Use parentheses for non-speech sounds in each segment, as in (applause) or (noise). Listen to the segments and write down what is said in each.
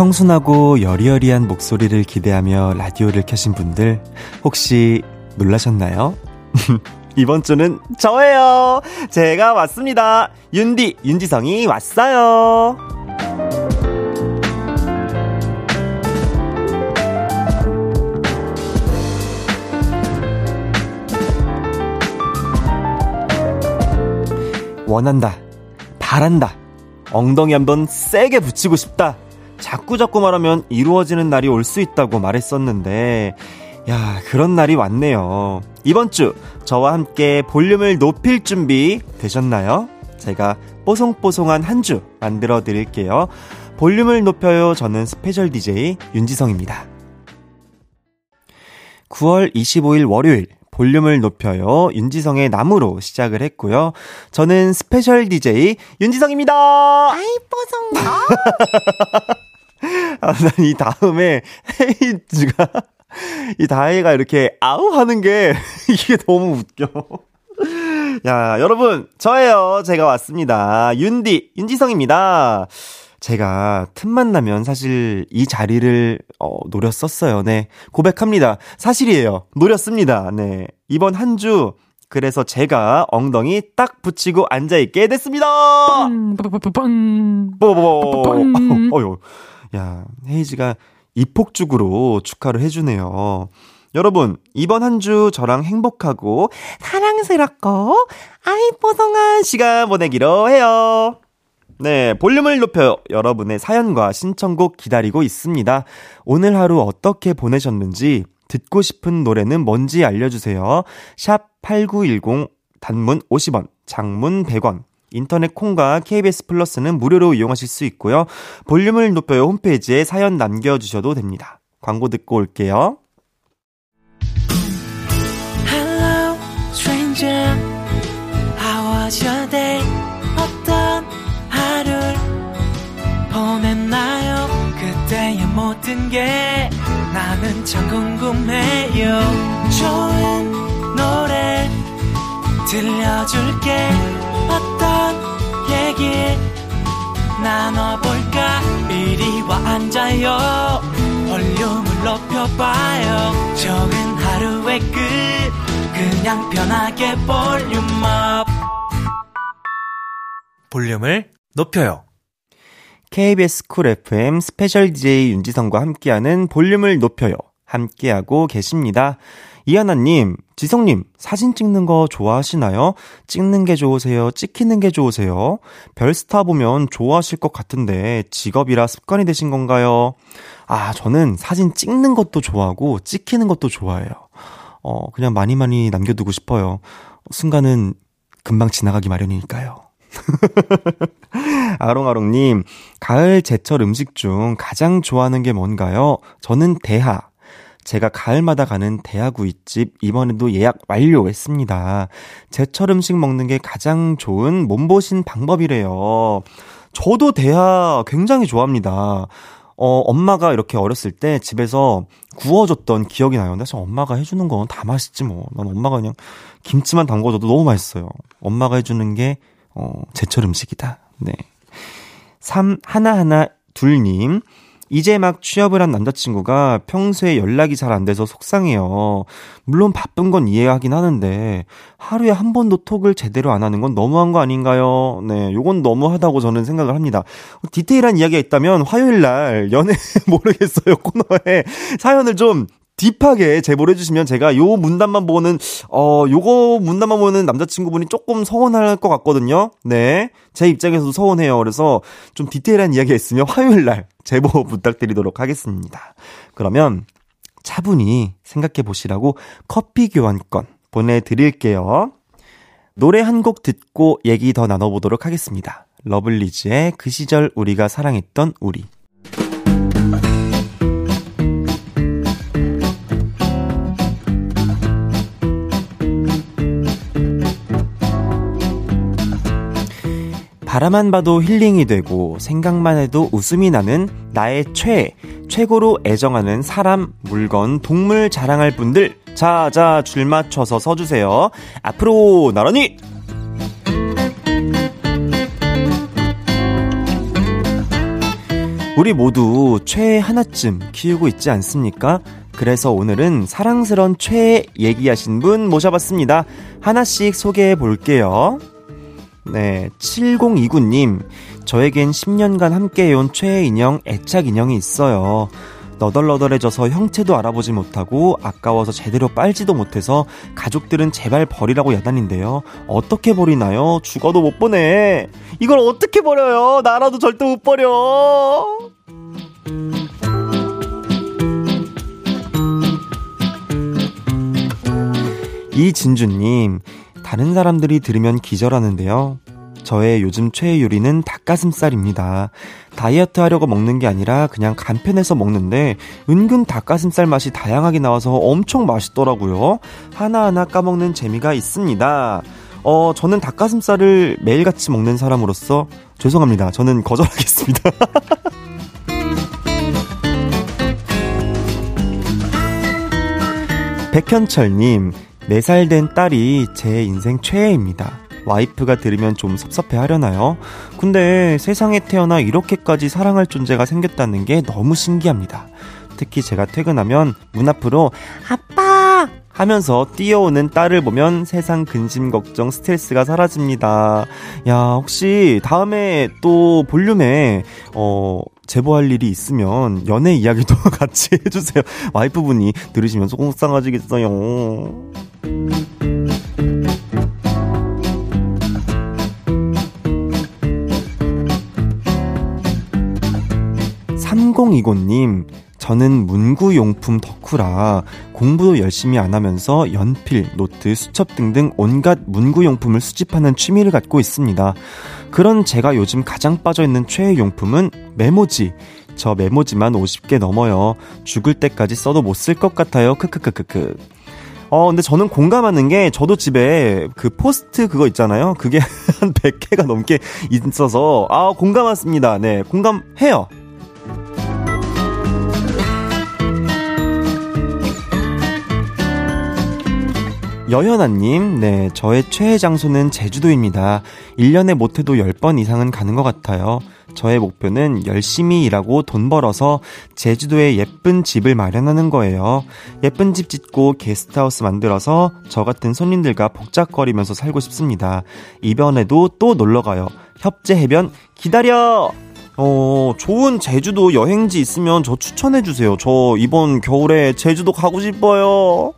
청순하고 여리여리한 목소리를 기대하며 라디오를 켜신 분들 혹시 놀라셨나요? (laughs) 이번 주는 저예요. 제가 왔습니다. 윤디, 윤지성이 왔어요. 원한다. 바란다. 엉덩이 한번 세게 붙이고 싶다. 자꾸 자꾸 말하면 이루어지는 날이 올 수 있다고 말했었는데, 야, 그런 날이 왔네요. 이번 주 저와 함께 볼륨을 높일 준비 되셨나요? 제가 뽀송뽀송한 한 주 만들어 드릴게요. 볼륨을 높여요. 저는 special DJ 윤지성입니다. 9월 25일 월요일 볼륨을 높여요. 윤지성의 나무로 시작을 했고요. 저는 special DJ 윤지성입니다. 아이 뽀송. (laughs) 아, 난 이 다음에 (laughs) 헤이즈가 이 다혜가 이렇게 아우 하는 게 (laughs) 이게 너무 웃겨. 야, 여러분, 저예요. 제가 왔습니다. 윤디, 윤지성입니다. 제가 틈만 나면 사실 이 자리를 어, 노렸었어요. 네. 고백합니다. 사실이에요. 노렸습니다. 네. 이번 한 주 그래서 제가 엉덩이 딱 붙이고 앉아 있게 됐습니다. 빵, 뽀뽀뽀. 어유. 야, 헤이지가 이폭죽으로 축하를 해주네요. 여러분, 이번 한 주 저랑 행복하고 사랑스럽고 아이뽀송한 시간 보내기로 해요. 네, 볼륨을 높여요. 여러분의 사연과 신청곡 기다리고 있습니다. 오늘 하루 어떻게 보내셨는지 듣고 싶은 노래는 뭔지 알려주세요. 샵 8910 단문 50원, 장문 100원, 인터넷 콩과 KBS 플러스는 무료로 이용하실 수 있고요. 볼륨을 높여요 홈페이지에 사연 남겨주셔도 됩니다. 광고 듣고 올게요. Hello, stranger. How was your day? 어떤 하루를 보냈나요? 그때의 모든 게 나는 참 궁금해요. 좋은 노래 들려줄게. 얘기 나눠볼까? 이리 와 앉아요. 볼륨을 높여봐요. 적은 하루의 끝. 그냥 편하게 볼륨업. 볼륨을 높여요. KBS 쿨 FM special DJ 윤지성과 함께하는 볼륨을 높여요. 함께하고 계십니다. 이하나님, 지성님, 사진 찍는 거 좋아하시나요? 찍는 게 좋으세요? 찍히는 게 좋으세요? 별스타 보면 좋아하실 것 같은데 직업이라 습관이 되신 건가요? 아, 저는 사진 찍는 것도 좋아하고 찍히는 것도 좋아해요. 어, 그냥 많이 많이 남겨두고 싶어요. 순간은 금방 지나가기 마련이니까요. (laughs) 아롱아롱님, 가을 제철 음식 중 가장 좋아하는 게 뭔가요? 저는 대하. 제가 가을마다 가는 대하구이집 이번에도 예약 완료했습니다. 제철 음식 먹는 게 가장 좋은 몸보신 방법이래요. 저도 대하 굉장히 좋아합니다. 어, 엄마가 이렇게 어렸을 때 집에서 구워줬던 기억이 나요. 근데 사실 엄마가 해주는 건 다 맛있지 뭐. 난 엄마가 그냥 김치만 담궈줘도 너무 맛있어요. 엄마가 해주는 게, 어, 제철 음식이다. 네. 3, 하나하나 둘님. 이제 막 취업을 한 남자친구가 평소에 연락이 잘 안 돼서 속상해요. 물론 바쁜 건 이해하긴 하는데 하루에 한 번도 톡을 제대로 안 하는 건 너무한 거 아닌가요? 네, 요건 너무하다고 저는 생각을 합니다. 디테일한 이야기가 있다면 화요일 날 연애 (laughs) 모르겠어요 코너에 사연을 좀 딥하게 제보를 해주시면 제가 요 문단만 보고는 어 요거 문단만 보는 남자친구분이 조금 서운할 것 같거든요. 네, 제 입장에서도 서운해요. 그래서 좀 디테일한 이야기가 있으면 화요일 날 제보 (laughs) 부탁드리도록 하겠습니다. 그러면 차분히 생각해 보시라고 커피 교환권 보내드릴게요. 노래 한 곡 듣고 얘기 더 나눠보도록 하겠습니다. 러블리즈의 그 시절 우리가 사랑했던 우리. 바라만 봐도 힐링이 되고 생각만 해도 웃음이 나는 나의 최, 최고로 애정하는 사람, 물건, 동물 자랑할 분들 자, 자, 줄 맞춰서 서주세요. 앞으로 나란히! 우리 모두 최애 하나쯤 키우고 있지 않습니까? 그래서 오늘은 사랑스런 최애 얘기하신 분 모셔봤습니다. 하나씩 소개해 볼게요. 네, 7029님. 저에겐 10년간 함께해온 최애 인형, 애착 인형이 있어요. 너덜너덜해져서 형체도 알아보지 못하고 아까워서 제대로 빨지도 못해서 가족들은 제발 버리라고 야단인데요. 어떻게 버리나요? 죽어도 못 보내. 이걸 어떻게 버려요? 나라도 절대 못 버려. 이진주님, 다른 사람들이 들으면 기절하는데요. 저의 요즘 최애 요리는 닭가슴살입니다. 다이어트 하려고 먹는 게 아니라 그냥 간편해서 먹는데 은근 닭가슴살 맛이 다양하게 나와서 엄청 맛있더라고요. 하나하나 까먹는 재미가 있습니다. 어, 저는 닭가슴살을 매일같이 먹는 사람으로서 죄송합니다. 저는 거절하겠습니다. (laughs) 백현철님, 4살 된 딸이 제 인생 최애입니다. 와이프가 들으면 좀 섭섭해 하려나요? 근데 세상에 태어나 이렇게까지 사랑할 존재가 생겼다는 게 너무 신기합니다. 특히 제가 퇴근하면 문 앞으로 아빠! 하면서 뛰어오는 딸을 보면 세상 근심 걱정 스트레스가 사라집니다. 야, 혹시 다음에 또 볼륨에, 어, 제보할 일이 있으면 연애 이야기도 (laughs) 같이 해주세요. 와이프분이 들으시면 속상하시겠어요. 3020님, 저는 문구용품 덕후라 공부도 열심히 안 하면서 연필, 노트, 수첩 등등 온갖 문구용품을 수집하는 취미를 갖고 있습니다. 그런 제가 요즘 가장 빠져있는 최애 용품은 메모지. 저 메모지만 50개 넘어요. 죽을 때까지 써도 못 쓸 것 같아요. 크크크크크. 어, 근데 저는 공감하는 게 저도 집에 그 포스트 그거 있잖아요. 그게 (laughs) 한 100개가 넘게 있어서 아, 공감했습니다. 네, 공감해요. 여현아님, 네, 저의 최애 장소는 제주도입니다. 1년에 못해도 10번 이상은 가는 것 같아요. 저의 목표는 열심히 일하고 돈 벌어서 제주도에 예쁜 집을 마련하는 거예요. 예쁜 집 짓고 게스트하우스 만들어서 저 같은 손님들과 복작거리면서 살고 싶습니다. 이번에도 또 놀러 가요. 협재 해변 기다려! 어, 좋은 제주도 여행지 있으면 저 추천해주세요. 저 이번 겨울에 제주도 가고 싶어요.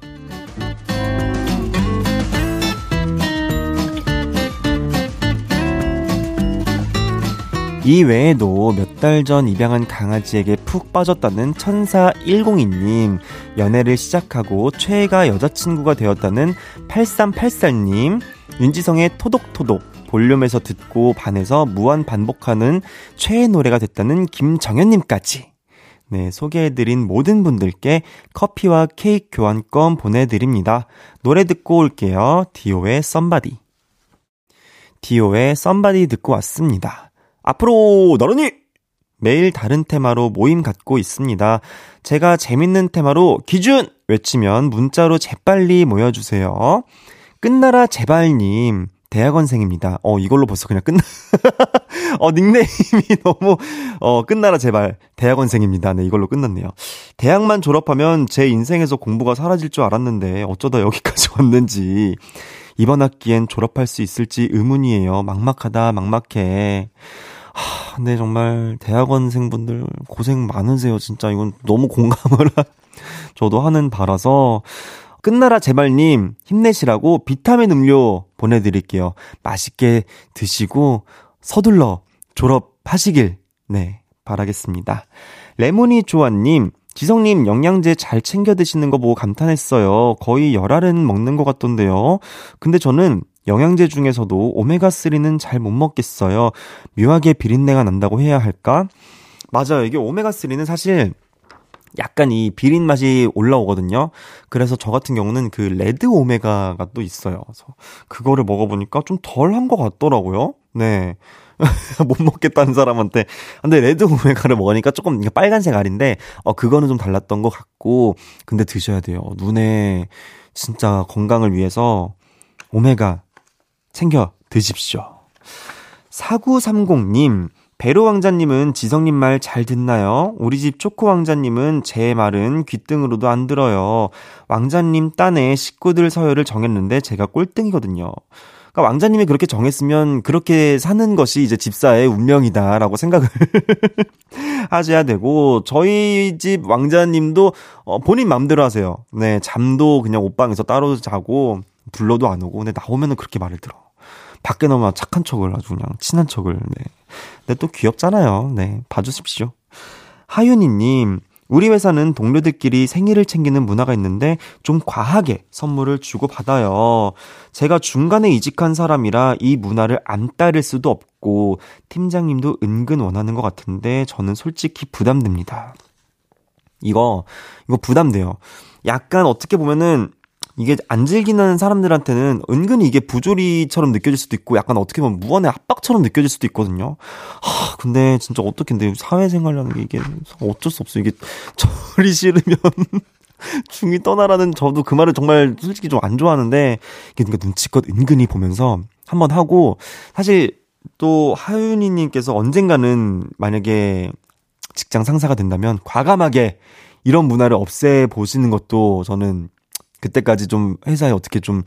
이 외에도 몇 달 전 입양한 강아지에게 푹 빠졌다는 천사 102님, 연애를 시작하고 최애가 여자친구가 되었다는 8384님, 윤지성의 토독토독, 볼륨에서 듣고 반해서 무한 반복하는 최애 노래가 됐다는 김정현님까지. 네, 소개해드린 모든 분들께 커피와 케이크 교환권 보내드립니다. 노래 듣고 올게요. 디오의 썸바디. 디오의 썸바디 듣고 왔습니다. 앞으로 나란히 매일 다른 테마로 모임 갖고 있습니다. 제가 재밌는 테마로 기준 외치면 문자로 재빨리 모여주세요. 끝나라 제발님 대학원생입니다. 어 이걸로 벌써 그냥 끝나. (laughs) 어 닉네임이 (laughs) 너무 어 끝나라 제발 대학원생입니다. 네 이걸로 끝났네요. 대학만 졸업하면 제 인생에서 공부가 사라질 줄 알았는데 어쩌다 여기까지 (laughs) 왔는지 이번 학기엔 졸업할 수 있을지 의문이에요. 막막하다 막막해. 하, 근데 정말 대학원생분들 고생 많으세요. 진짜 이건 너무 공감을 저도 하는 바라서 끝나라 제발님 힘내시라고 비타민 음료 보내드릴게요. 맛있게 드시고 서둘러 졸업하시길 네 바라겠습니다. 레모니 조아님 지성님 영양제 잘 챙겨 드시는 거 보고 감탄했어요. 거의 열알은 먹는 것 같던데요. 근데 저는 영양제 중에서도 오메가3는 잘 못 먹겠어요. 묘하게 비린내가 난다고 해야 할까? 맞아요. 이게 오메가3는 사실 약간 이 비린 맛이 올라오거든요. 그래서 저 같은 경우는 그 레드 오메가가 또 있어요. 그래서 그거를 먹어보니까 좀 덜한 것 같더라고요. 네. (laughs) 못 먹겠다는 사람한테. 근데 레드 오메가를 먹으니까 조금 빨간색 알인데, 어, 그거는 좀 달랐던 것 같고, 근데 드셔야 돼요. 눈에 진짜 건강을 위해서 오메가 챙겨 드십시오. 4930님, 베로 왕자님은 지성님 말 잘 듣나요? 우리 집 초코 왕자님은 제 말은 귀등으로도 안 들어요. 왕자님 딴에 식구들 서열을 정했는데 제가 꼴등이거든요. 그러니까 왕자님이 그렇게 정했으면 그렇게 사는 것이 이제 집사의 운명이다라고 생각을 (laughs) 하셔야 되고 저희 집 왕자님도 어, 본인 맘대로 하세요. 네, 잠도 그냥 옷방에서 따로 자고 불러도 안 오고 근데 나오면은 그렇게 말을 들어. 밖에 나오면 착한 척을 아주 그냥 친한 척을. 네. 근데 또 귀엽잖아요. 네. 봐주십시오. 하윤이님, 우리 회사는 동료들끼리 생일을 챙기는 문화가 있는데 좀 과하게 선물을 주고 받아요. 제가 중간에 이직한 사람이라 이 문화를 안 따를 수도 없고 팀장님도 은근 원하는 것 같은데 저는 솔직히 부담됩니다. 이거 이거 부담돼요. 약간 어떻게 보면은 이게 안 즐기는 사람들한테는 은근히 이게 부조리처럼 느껴질 수도 있고 약간 어떻게 보면 무언의 압박처럼 느껴질 수도 있거든요. 하, 근데 진짜 어떻게 근데 사회생활이라는 게 이게 어쩔 수 없어. 이게 (laughs) 절이 싫으면 (laughs) 중이 떠나라는 저도 그 말을 정말 솔직히 좀 안 좋아하는데 이게 그러니까 눈치껏 은근히 보면서 한번 하고 사실 또 하윤이 님께서 언젠가는 만약에 직장 상사가 된다면 과감하게 이런 문화를 없애 보시는 것도 저는 그때까지 좀 회사에 어떻게 좀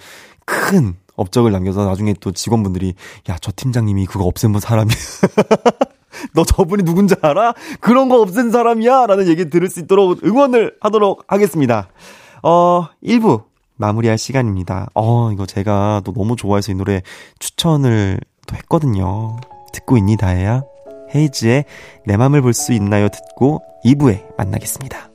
큰 업적을 남겨서 나중에 또 직원분들이 야, 저 팀장님이 그거 없앤 분 사람이야. (laughs) 너 저분이 누군지 알아? 그런 거 없앤 사람이야? 라는 얘기 들을 수 있도록 응원을 하도록 하겠습니다. 어, 1부 마무리할 시간입니다. 어, 이거 제가 또 너무 좋아해서 이 노래 추천을 또 했거든요. 듣고 있니, 다혜야? 헤이즈의 내 맘을 볼 수 있나요? 듣고 2부에 만나겠습니다.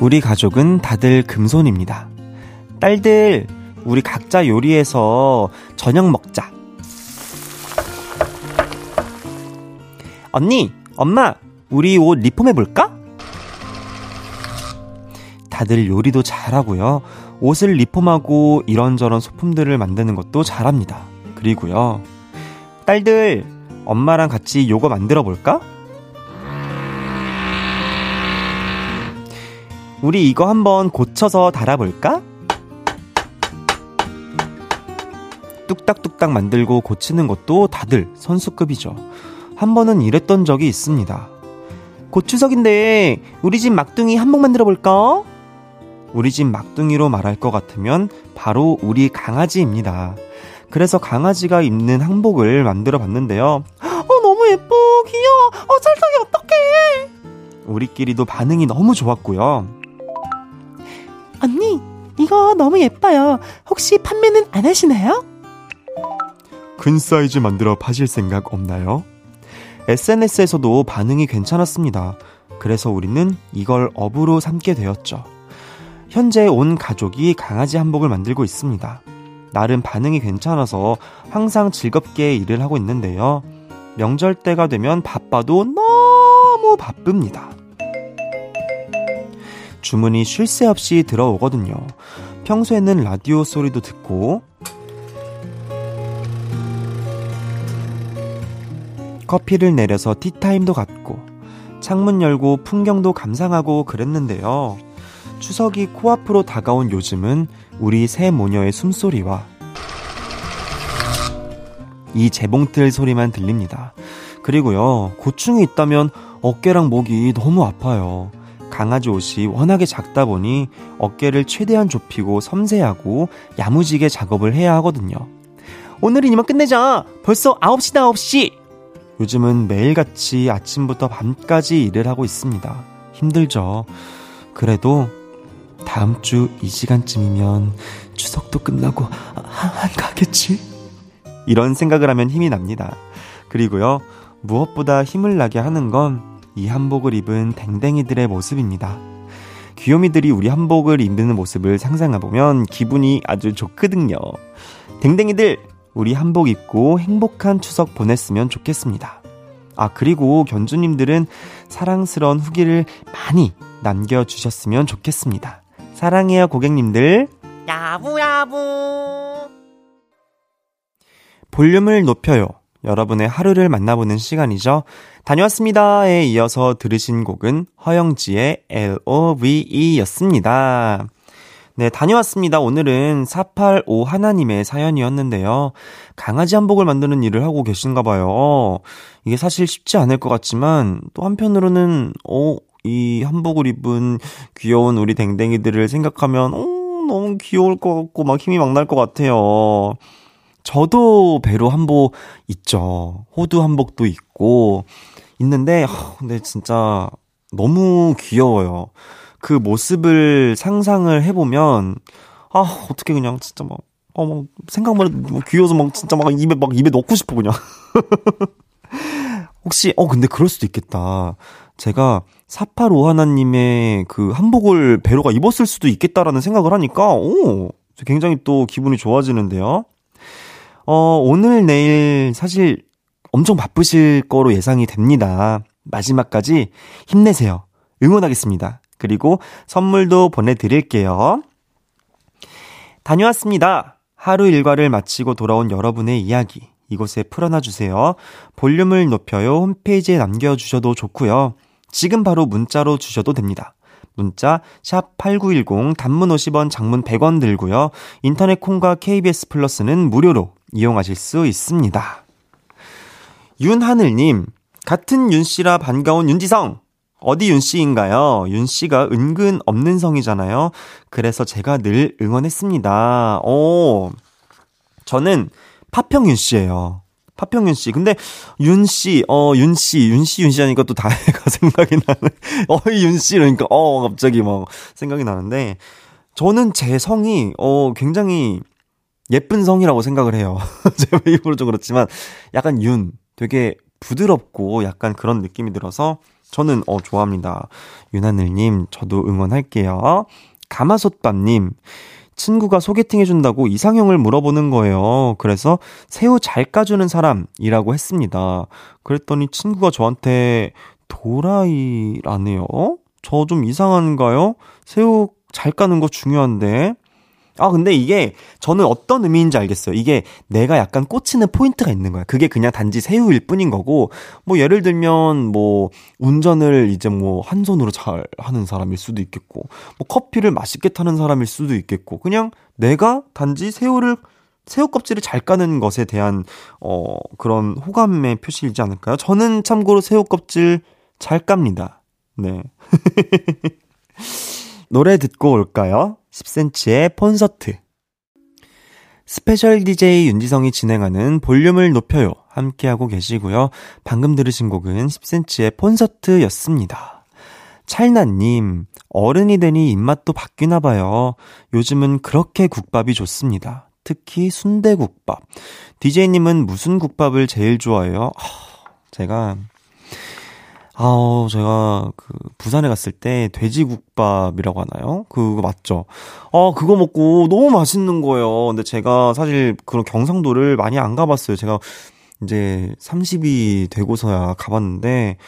우리 가족은 다들 금손입니다. 딸들, 우리 각자 요리해서 저녁 먹자. 언니, 엄마, 우리 옷 리폼해볼까? 다들 요리도 잘하고요. 옷을 리폼하고 이런저런 소품들을 만드는 것도 잘합니다. 그리고요. 딸들, 엄마랑 같이 요거 만들어 볼까? 우리 이거 한번 고쳐서 달아볼까? 뚝딱뚝딱 만들고 고치는 것도 다들 선수급이죠. 한 번은 이랬던 적이 있습니다. 곧 추석인데 우리 집 막둥이 한복 만들어 볼까? 우리 집 막둥이로 말할 것 같으면 바로 우리 강아지입니다. 그래서 강아지가 입는 한복을 만들어 봤는데요. 어, 너무 예뻐. 귀여워. 어, 설탕이 어떡해. 우리끼리도 반응이 너무 좋았고요. 언니, 이거 너무 예뻐요. 혹시 판매는 안 하시나요? 큰 사이즈 만들어 파실 생각 없나요? SNS에서도 반응이 괜찮았습니다. 그래서 우리는 이걸 업으로 삼게 되었죠. 현재 온 가족이 강아지 한복을 만들고 있습니다. 나름 반응이 괜찮아서 항상 즐겁게 일을 하고 있는데요. 명절 때가 되면 바빠도 너무 바쁩니다. 주문이 쉴 새 없이 들어오거든요. 평소에는 라디오 소리도 듣고 커피를 내려서 티타임도 갖고 창문 열고 풍경도 감상하고 그랬는데요. 추석이 코앞으로 다가온 요즘은 우리 새 모녀의 숨소리와 이 재봉틀 소리만 들립니다. 그리고요, 고충이 있다면 어깨랑 목이 너무 아파요. 강아지 옷이 워낙에 작다 보니 어깨를 최대한 좁히고 섬세하고 야무지게 작업을 해야 하거든요. 오늘은 이만 끝내자. 벌써 9시다, 9시. 요즘은 매일같이 아침부터 밤까지 일을 하고 있습니다. 힘들죠. 그래도 다음 주 이 시간쯤이면 추석도 끝나고 안 가겠지? 이런 생각을 하면 힘이 납니다. 그리고요, 무엇보다 힘을 나게 하는 건 이 한복을 입은 댕댕이들의 모습입니다. 귀요미들이 우리 한복을 입는 모습을 상상해보면 기분이 아주 좋거든요. 댕댕이들, 우리 한복 입고 행복한 추석 보냈으면 좋겠습니다. 아, 그리고 견주님들은 사랑스러운 후기를 많이 남겨주셨으면 좋겠습니다. 사랑해요, 고객님들. 야부야부. 볼륨을 높여요. 여러분의 하루를 만나보는 시간이죠. 다녀왔습니다에 이어서 들으신 곡은 허영지의 L-O-V-E 였습니다. 네, 다녀왔습니다. 오늘은 485 하나님의 사연이었는데요. 강아지 한복을 만드는 일을 하고 계신가 봐요. 이게 사실 쉽지 않을 것 같지만, 또 한편으로는, 어, 이 한복을 입은 귀여운 우리 댕댕이들을 생각하면, 어, 너무 귀여울 것 같고, 막 힘이 막 날 것 같아요. 저도 배로 한복 있죠. 호두 한복도 있고 있는데 근데 진짜 너무 귀여워요. 그 모습을 상상을 해보면 아 어떻게 그냥 진짜 막 어, 막 생각만 해도 뭐 귀여워서 막 진짜 막 입에 막 입에 넣고 싶어 그냥. (laughs) 혹시 어 근데 그럴 수도 있겠다. 제가 485 하나님의 그 한복을 배로가 입었을 수도 있겠다라는 생각을 하니까 오 굉장히 또 기분이 좋아지는데요. 어, 오늘, 내일 사실 엄청 바쁘실 거로 예상이 됩니다. 마지막까지 힘내세요. 응원하겠습니다. 그리고 선물도 보내드릴게요. 다녀왔습니다. 하루 일과를 마치고 돌아온 여러분의 이야기. 이곳에 풀어놔주세요. 볼륨을 높여요. 홈페이지에 남겨주셔도 좋고요. 지금 바로 문자로 주셔도 됩니다. 문자 샵 8910 단문 50원 장문 100원 들고요. 인터넷 콩과 KBS 플러스는 무료로 이용하실 수 있습니다. 윤하늘님, 같은 윤씨라 반가운 윤지성! 어디 윤씨인가요? 윤씨가 은근 없는 성이잖아요. 그래서 제가 늘 응원했습니다. 오, 저는 파평 윤씨예요. 파평윤 씨. 근데 윤 씨, 어, 윤 씨, 윤 씨, 윤 씨 하니까 또 다혜가 (laughs) 생각이 나는. 어이 윤 씨, 그러니까, 어, 갑자기 막 생각이 나는데, 저는 제 성이, 어, 굉장히 예쁜 성이라고 생각을 해요. (laughs) 제가 입으로 좀 그렇지만 약간 윤 되게 부드럽고 약간 그런 느낌이 들어서 저는 어 좋아합니다. 윤하늘님 저도 응원할게요. 가마솥밥님 친구가 소개팅 해준다고 이상형을 물어보는 거예요. 그래서 새우 잘 까주는 사람이라고 했습니다. 그랬더니 친구가 저한테 도라이라네요. 저 좀 이상한가요? 새우 잘 까는 거 중요한데. 아, 근데 이게 저는 어떤 의미인지 알겠어요. 이게 내가 약간 꽂히는 포인트가 있는 거야. 그게 그냥 단지 새우일 뿐인 거고, 뭐 예를 들면 뭐 운전을 이제 뭐 한 손으로 잘 하는 사람일 수도 있겠고, 뭐 커피를 맛있게 타는 사람일 수도 있겠고, 그냥 내가 단지 새우를 새우 껍질을 잘 까는 것에 대한 어 그런 호감의 표시이지 않을까요? 저는 참고로 새우 껍질 잘 깝니다. 네. (laughs) 노래 듣고 올까요? 10cm의 콘서트. 스페셜 DJ 윤지성이 진행하는 볼륨을 높여요. 함께하고 계시고요. 방금 들으신 곡은 10cm의 콘서트였습니다. 찰나님, 어른이 되니 입맛도 바뀌나 봐요. 요즘은 그렇게 국밥이 좋습니다. 특히 순대국밥. DJ님은 무슨 국밥을 제일 좋아해요? 제가 아, 제가 그 부산에 갔을 때 돼지국밥이라고 하나요? 그거 맞죠? 아, 그거 먹고 너무 맛있는 거예요. 근데 제가 사실 그런 경상도를 많이 안 가봤어요. 제가 이제 30이 되고서야 가봤는데,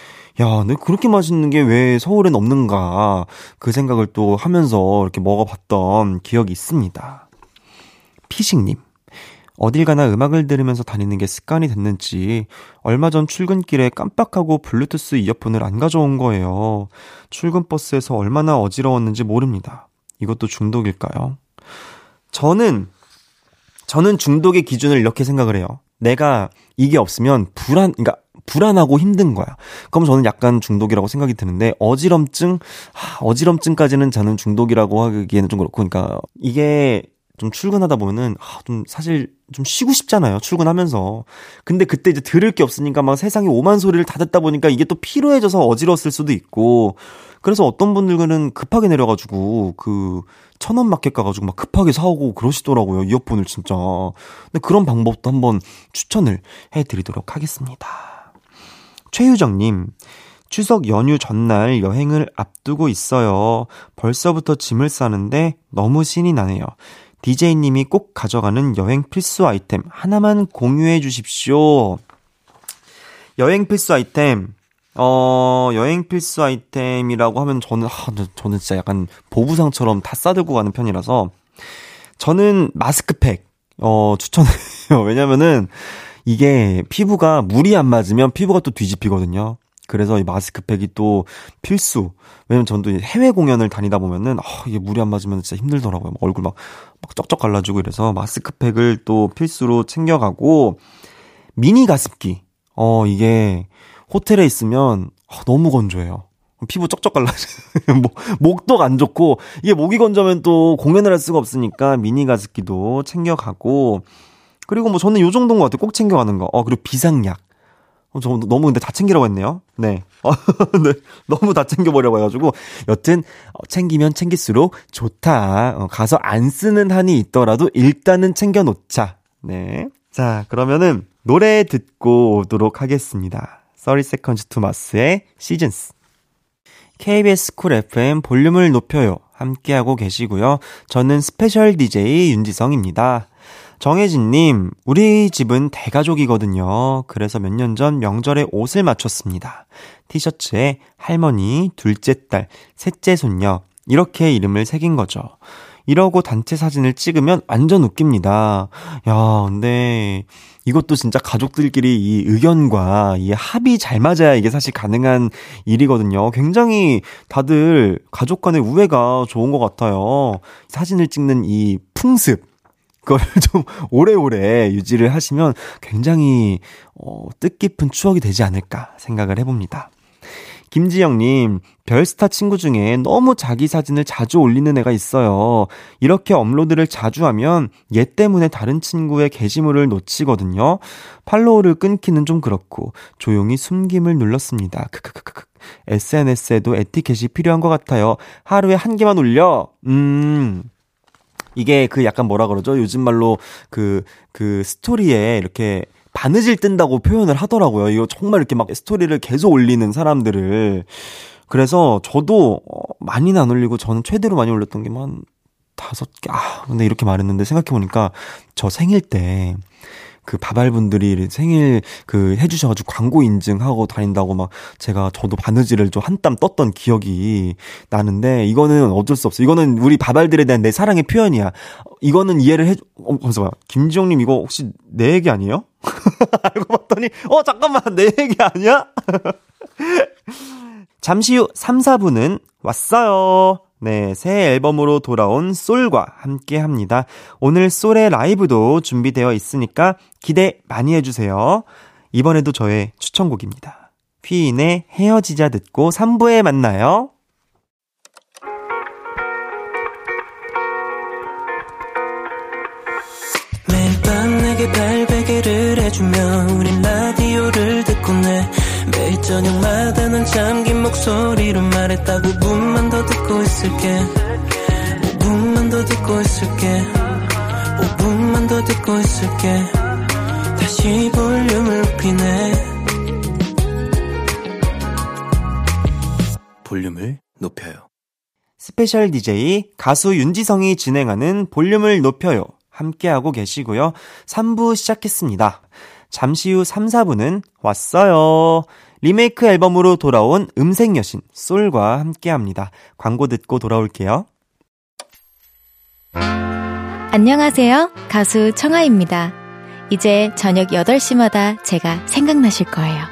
야, 근데 그렇게 맛있는 게 왜 서울엔 없는가. 그 생각을 또 하면서 이렇게 먹어봤던 기억이 있습니다. 피식님. 어딜 가나 음악을 들으면서 다니는 게 습관이 됐는지 얼마 전 출근길에 깜빡하고 블루투스 이어폰을 안 가져온 거예요. 출근 버스에서 얼마나 어지러웠는지 모릅니다. 이것도 중독일까요? 저는 저는 중독의 기준을 이렇게 생각을 해요. 내가 이게 없으면 불안 그러니까 불안하고 힘든 거야. 그럼 저는 약간 중독이라고 생각이 드는데 어지럼증 하, 어지럼증까지는 저는 중독이라고 하기에는 좀 그렇고 그러니까 이게 좀 출근하다 보면은, 아, 좀 사실 좀 쉬고 싶잖아요. 출근하면서. 근데 그때 이제 들을 게 없으니까 막 세상에 오만 소리를 다 듣다 보니까 이게 또 피로해져서 어지러웠을 수도 있고. 그래서 어떤 분들은 급하게 내려가지고 그 천원 마켓 가가지고 막 급하게 사오고 그러시더라고요. 이어폰을 진짜. 근데 그런 방법도 한번 추천을 해드리도록 하겠습니다. 최유정님, 추석 연휴 전날 여행을 앞두고 있어요. 벌써부터 짐을 싸는데 너무 신이 나네요. DJ님이 꼭 가져가는 여행 필수 아이템 하나만 공유해 주십시오. 여행 필수 아이템. 어, 여행 필수 아이템이라고 하면 저는, 하, 저는 진짜 약간 보부상처럼 다 싸들고 가는 편이라서 저는 마스크팩, 어, 추천해요. (laughs) 왜냐면은 이게 피부가 물이 안 맞으면 피부가 또 뒤집히거든요. 그래서 이 마스크팩이 또 필수. 왜냐면 전도 해외 공연을 다니다 보면은, 아, 이게 물이 안 맞으면 진짜 힘들더라고요. 얼굴 막, 막 쩍쩍 갈라지고 이래서 마스크팩을 또 필수로 챙겨가고, 미니 가습기. 어, 이게 호텔에 있으면 아, 너무 건조해요. 피부 쩍쩍 갈라지고, (laughs) 목, 목도 안 좋고, 이게 목이 건조면 또 공연을 할 수가 없으니까 미니 가습기도 챙겨가고, 그리고 뭐 저는 요 정도인 것 같아요. 꼭 챙겨가는 거. 어, 그리고 비상약. 어, 저 너무 근데 다 챙기라고 했네요. 네. 어, (laughs) 네. 너무 다 챙겨버려고 해가지고. 여튼, 어, 챙기면 챙길수록 좋다. 어, 가서 안 쓰는 한이 있더라도 일단은 챙겨놓자. 네. 자, 그러면은 노래 듣고 오도록 하겠습니다. 30 Seconds to Mars의 Seasons. KBS 쿨 FM 볼륨을 높여요. 함께하고 계시고요. 저는 스페셜 DJ 윤지성입니다. 정혜진님, 우리 집은 대가족이거든요. 그래서 몇 년 전 명절에 옷을 맞췄습니다. 티셔츠에 할머니, 둘째 딸, 셋째 손녀, 이렇게 이름을 새긴 거죠. 이러고 단체 사진을 찍으면 완전 웃깁니다. 야, 근데 이것도 진짜 가족들끼리 이 의견과 이 합이 잘 맞아야 이게 사실 가능한 일이거든요. 굉장히 다들 가족 간의 우애가 좋은 것 같아요. 사진을 찍는 이 풍습. 그걸 (laughs) 좀 오래오래 유지를 하시면 굉장히 어, 뜻깊은 추억이 되지 않을까 생각을 해봅니다. 김지영님, 별스타 친구 중에 너무 자기 사진을 자주 올리는 애가 있어요. 이렇게 업로드를 자주 하면 얘 때문에 다른 친구의 게시물을 놓치거든요. 팔로우를 끊기는 좀 그렇고, 조용히 숨김을 눌렀습니다. 크크크크크. SNS에도 에티켓이 필요한 것 같아요. 하루에 한 개만 올려? 음. 이게 그 약간 뭐라 그러죠? 요즘 말로 그, 그 스토리에 이렇게 바느질 뜬다고 표현을 하더라고요. 이거 정말 이렇게 막 스토리를 계속 올리는 사람들을. 그래서 저도 어, 많이는 안 올리고 저는 최대로 많이 올렸던 게한 다섯 개. 아, 근데 이렇게 말했는데 생각해보니까 저 생일 때 그 바발분들이 생일 그 해주셔가지고 광고 인증하고 다닌다고 막 제가 저도 바느질을 좀 한땀 떴던 기억이 나는데 이거는 어쩔 수 없어. 이거는 우리 바발들에 대한 내 사랑의 표현이야. 이거는 이해를 해, 어, 잠시만. 김지영님 이거 혹시 내 얘기 아니에요? (laughs) 알고 봤더니, 어, 잠깐만. 내 얘기 아니야? (laughs) 잠시 후 3, 4분은 왔어요. 네, 새 앨범으로 돌아온 솔과 함께 합니다. 오늘 솔의 라이브도 준비되어 있으니까 기대 많이 해주세요. 이번에도 저의 추천곡입니다. 휘인의 헤어지자 듣고 3부에 만나요. 매일 밤 내게 발베개를 해주며 우린 라디오를 저녁마다 넌 잠긴 목소리로 말했다 5분만 더 듣고 있을게 5분만 더 듣고 있을게 5분만 더 듣고 있을게 다시 볼륨을 높이네 볼륨을 높여요. 스페셜 DJ 가수 윤지성이 진행하는 볼륨을 높여요. 함께하고 계시고요. 3부 시작했습니다. 잠시 후 3, 4부는 왔어요. 리메이크 앨범으로 돌아온 음색 여신 쏠과 함께 합니다. 광고 듣고 돌아올게요. 안녕하세요. 가수 청아입니다. 이제 저녁 8시마다 제가 생각나실 거예요.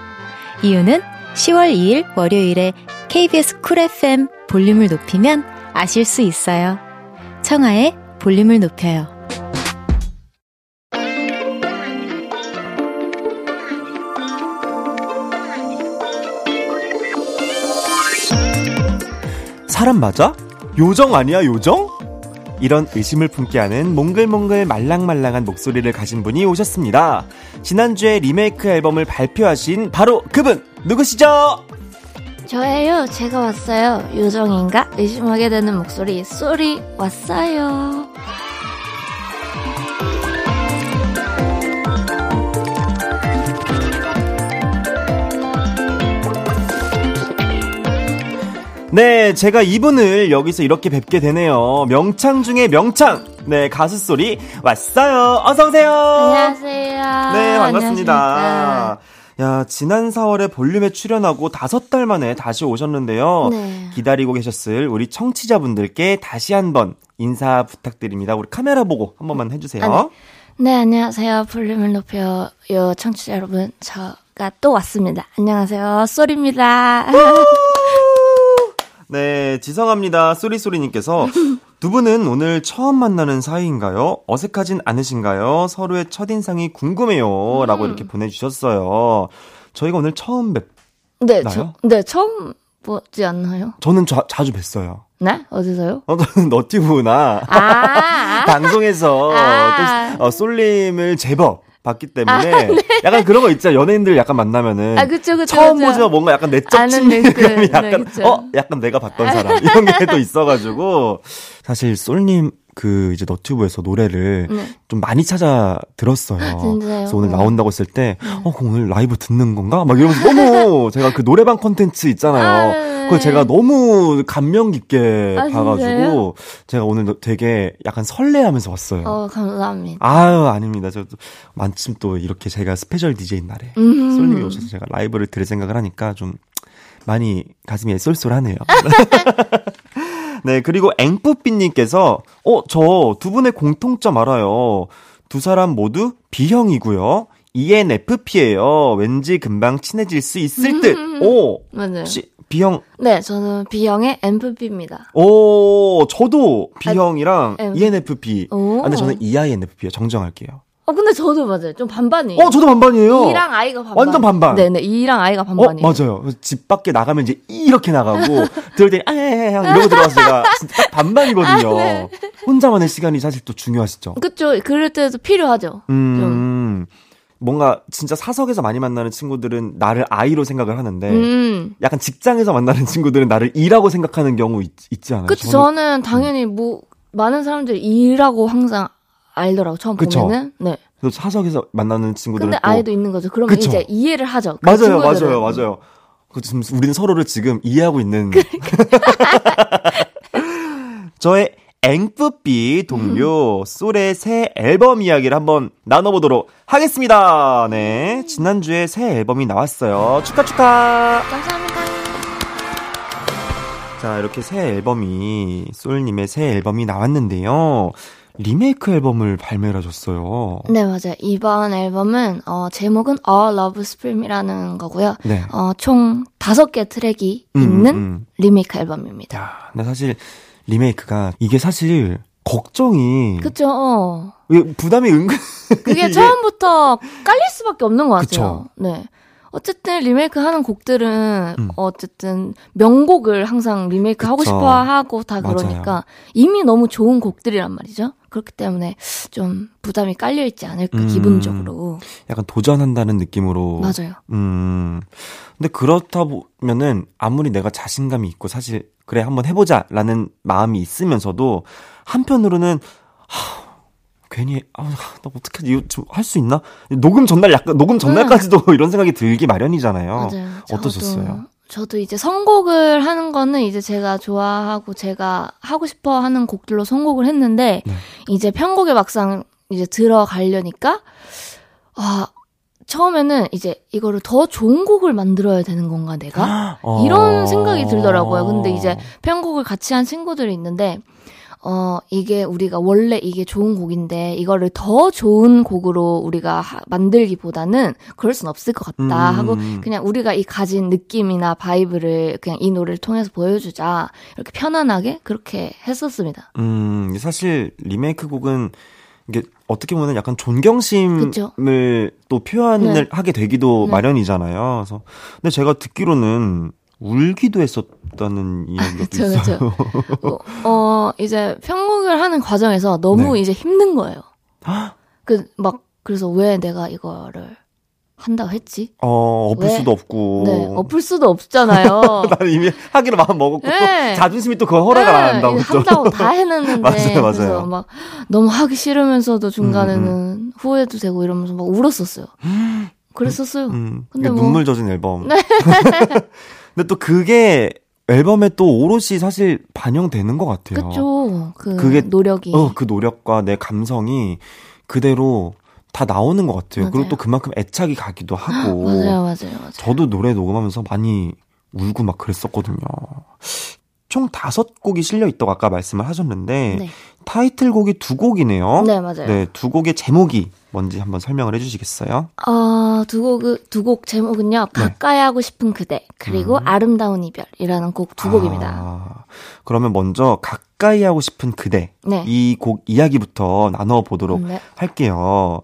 이유는 10월 2일 월요일에 KBS 쿨 FM 볼륨을 높이면 아실 수 있어요. 청아의 볼륨을 높여요. 사람 맞아? 요정 아니야, 요정? 이런 의심을 품게 하는 몽글몽글 말랑말랑한 목소리를 가진 분이 오셨습니다. 지난주에 리메이크 앨범을 발표하신 바로 그분 누구시죠? 저예요. 제가 왔어요. 요정인가? 의심하게 되는 목소리 쏘리 왔어요. 네, 제가 이분을 여기서 이렇게 뵙게 되네요. 명창 중에 명창. 네, 가수 소리 왔어요. 어서 오세요. 안녕하세요. 네, 반갑습니다. 안녕하십니까. 야, 지난 4월에 볼륨에 출연하고 다섯 달 만에 다시 오셨는데요. 네. 기다리고 계셨을 우리 청취자분들께 다시 한번 인사 부탁드립니다. 우리 카메라 보고 한 번만 해주세요. 아, 네, 안녕하세요. 볼륨을 높여요. 청취자 여러분. 저가 또 왔습니다. 안녕하세요. 쏘리입니다. 네, 지성합니다. 쏘리쏘리님께서 두 분은 오늘 처음 만나는 사이인가요? 어색하진 않으신가요? 서로의 첫인상이 궁금해요. 라고 이렇게 보내주셨어요. 저희가 오늘 처음 뵙, 네, 나요? 저, 네, 처음 보지 않나요? 저는 자, 자주 뵀어요. 네? 어디서요? 어, 저는 너튜브나 아, (laughs) 방송에서 아. 또 어, 쏠림을 제법 봤기 때문에 약간 그런 거 있잖아요. 연예인들 약간 만나면은 아, 그쵸, 그쵸. 처음 그쵸. 보지만 뭔가 약간 내적 아는 친밀감이 느낌. 네, 약간 그쵸. 어 약간 내가 봤던 사람 이런 게 또 있어가지고 사실 쏠님 그 이제 너튜브에서 노래를 네. 좀 많이 찾아 들었어요. 진짜요? 그래서 오늘 나온다고 했을 때, 어, 그럼 오늘 라이브 듣는 건가? 막 이러면서 너무 (laughs) 제가 그 노래방 컨텐츠 있잖아요. 아, 네. 그걸 제가 너무 감명 깊게 아, 봐가지고 진짜요? 제가 오늘 되게 약간 설레하면서 왔어요. 어, 감사합니다. 아유, 아닙니다. 저도 마침 또 이렇게 제가 스페셜 DJ인 날에 음. 쏠님이 오셔서 제가 라이브를 들을 생각을 하니까 좀 많이 가슴이 쏠쏠하네요. (laughs) 네, 그리고 앵뿌삐님께서, 어, 저 두 분의 공통점 알아요. 두 사람 모두 B형이고요. ENFP예요. 왠지 금방 친해질 수 있을 듯. (laughs) 오, 맞아요. 혹시 B형, 네, 저는 B형의 ENFP입니다. 오, 저도 B형이랑 아, ENFP. 오. 아, 근데 저는 INFP예요. 정정할게요. 어, 근데 저도 맞아요. 좀 반반이에요. 어, 저도 반반이에요. E랑 I가 반반. 완전 반반. 네네, E랑 I가 어, 반반이에요. 맞아요. 그래서 집 밖에 나가면 이제 이렇게 나가고, (laughs) 들을 때, 아, 이러고 들어와서 제가 진짜 딱 반반이거든요. 네. 혼자만의 시간이 사실 또 중요하시죠. 그쵸. 그럴 때도 필요하죠. 음, 뭔가 진짜 사석에서 많이 만나는 친구들은 나를 아이로 생각을 하는데, 음. 약간 직장에서 만나는 친구들은 나를 이라고 생각하는 경우 있, 지 않아요? 그쵸. 저는- 저는 당연히 뭐, 많은 사람들이 E라고 항상 알더라고, 처음 그쵸. 보면은. 네. 그래서 사석에서 만나는 친구들은 근데 또 I도 있는 거죠. 그러면 그쵸. 이제 이해를 하죠. 그 맞아요. 맞아요, 맞아요. 그 지금 우리는 서로를 지금 이해하고 있는. (laughs) 저의 앵뿌삐 동료 솔의 새 앨범 이야기를 한번 나눠보도록 하겠습니다. 네, 지난주에 새 앨범이 나왔어요. 축하 축하. 감사합니다. 자, 이렇게 새 앨범이 솔님의 새 앨범이 나왔는데요. 리메이크 앨범을 발매를 하셨어요. 네, 맞아요. 이번 앨범은, 어, 제목은 All Love Supreme이라는 거고요. 네. 어, 총 다섯 개 트랙이 음, 있는 음. 리메이크 앨범입니다. 야, 근데 사실 리메이크가 이게 사실 걱정이 그쵸, 어. 이게 부담이 은근 그게 (laughs) 처음부터 깔릴 수밖에 없는 것 같아요. 그쵸. 네. 어쨌든 리메이크 하는 곡들은 음. 어쨌든 명곡을 항상 리메이크 하고 그쵸. 싶어 하고 다 맞아요. 그러니까 이미 너무 좋은 곡들이란 말이죠. 그렇기 때문에 좀 부담이 깔려 있지 않을까 음. 기분적으로. 약간 도전한다는 느낌으로 맞아요. 음. 근데 그렇다 보면은 아무리 내가 자신감이 있고 사실 그래 한번 해보자라는 마음이 있으면서도 한편으로는 하, 괜히 아, 나 어떻게? 이거 할수 있나? 녹음 전날 약간 녹음 전날까지도 이런 생각이 들기 마련이잖아요. 네. 맞아요. 어떠셨어요? 저도, 저도 이제 선곡을 하는 거는 이제 제가 좋아하고 제가 하고 싶어 하는 곡들로 선곡을 했는데 네. 이제 편곡에 막상 이제 들어가려니까 아 처음에는 이제 이거를 더 좋은 곡을 만들어야 되는 건가 내가 (gasps) 어. 이런 생각이 들더라고요. 근데 이제 편곡을 같이 한 친구들이 있는데 어, 이게 우리가 원래 이게 좋은 곡인데 이거를 더 좋은 곡으로 우리가 하- 만들기보다는 그럴 순 없을 것 같다 음. 하고 그냥 우리가 이 가진 느낌이나 vibe를 그냥 이 노래를 통해서 보여주자 이렇게 편안하게 그렇게 했었습니다. 음, 사실 리메이크 곡은 이게 어떻게 보면 약간 존경심을 그쵸. 또 표현을 네. 하게 되기도 네. 마련이잖아요. 그래서 근데 제가 듣기로는 울기도 했었다는 이야기가 (laughs) 있어요. 어, 어, 이제 편곡을 하는 과정에서 너무 네. 이제 힘든 거예요. (gasps) 그, 막, 그래서 왜 내가 이거를 한다고 했지? 어, 엎을 왜? 수도 없고. 네, 엎을 수도 없잖아요. (laughs) 나는 이미 하기로 마음 먹었고 네. 자존심이 또 그걸 허락을 안 한다고 네, 또. 한다고 다 (laughs) 해놨는데 맞아요, 맞아요. 그래서 막 너무 하기 싫으면서도 중간에는 음, 후회도 되고 이러면서 막 울었었어요. (gasps) 그랬었어요. 음, 근데 이게 뭐- 눈물 젖은 앨범. 근데 또 그게 앨범에 또 오롯이 사실 반영되는 것 같아요. 그쵸. 그 그게- 노력이. 어, 그 노력과 내 감성이 그대로 다 나오는 것 같아요. 그리고 맞아요. 또 그만큼 애착이 가기도 하고. (gasps) 맞아요, 맞아요, 맞아요. 저도 노래 녹음하면서 많이 울고 막 그랬었거든요. 총 다섯 곡이 실려 있다고 아까 말씀을 하셨는데 네. 타이틀곡이 두 곡이네요. 네, 맞아요. 네, 두 곡의 제목이 뭔지 한번 설명을 해주시겠어요? 어, 두 곡, 두 곡 제목은요. 네. 가까이 하고 싶은 그대, 그리고 음. 아름다운 이별이라는 곡 두 곡입니다. 아, 그러면 먼저 가까이 하고 싶은 그대 네. 이 곡 이야기부터 나눠 보도록 네. 할게요.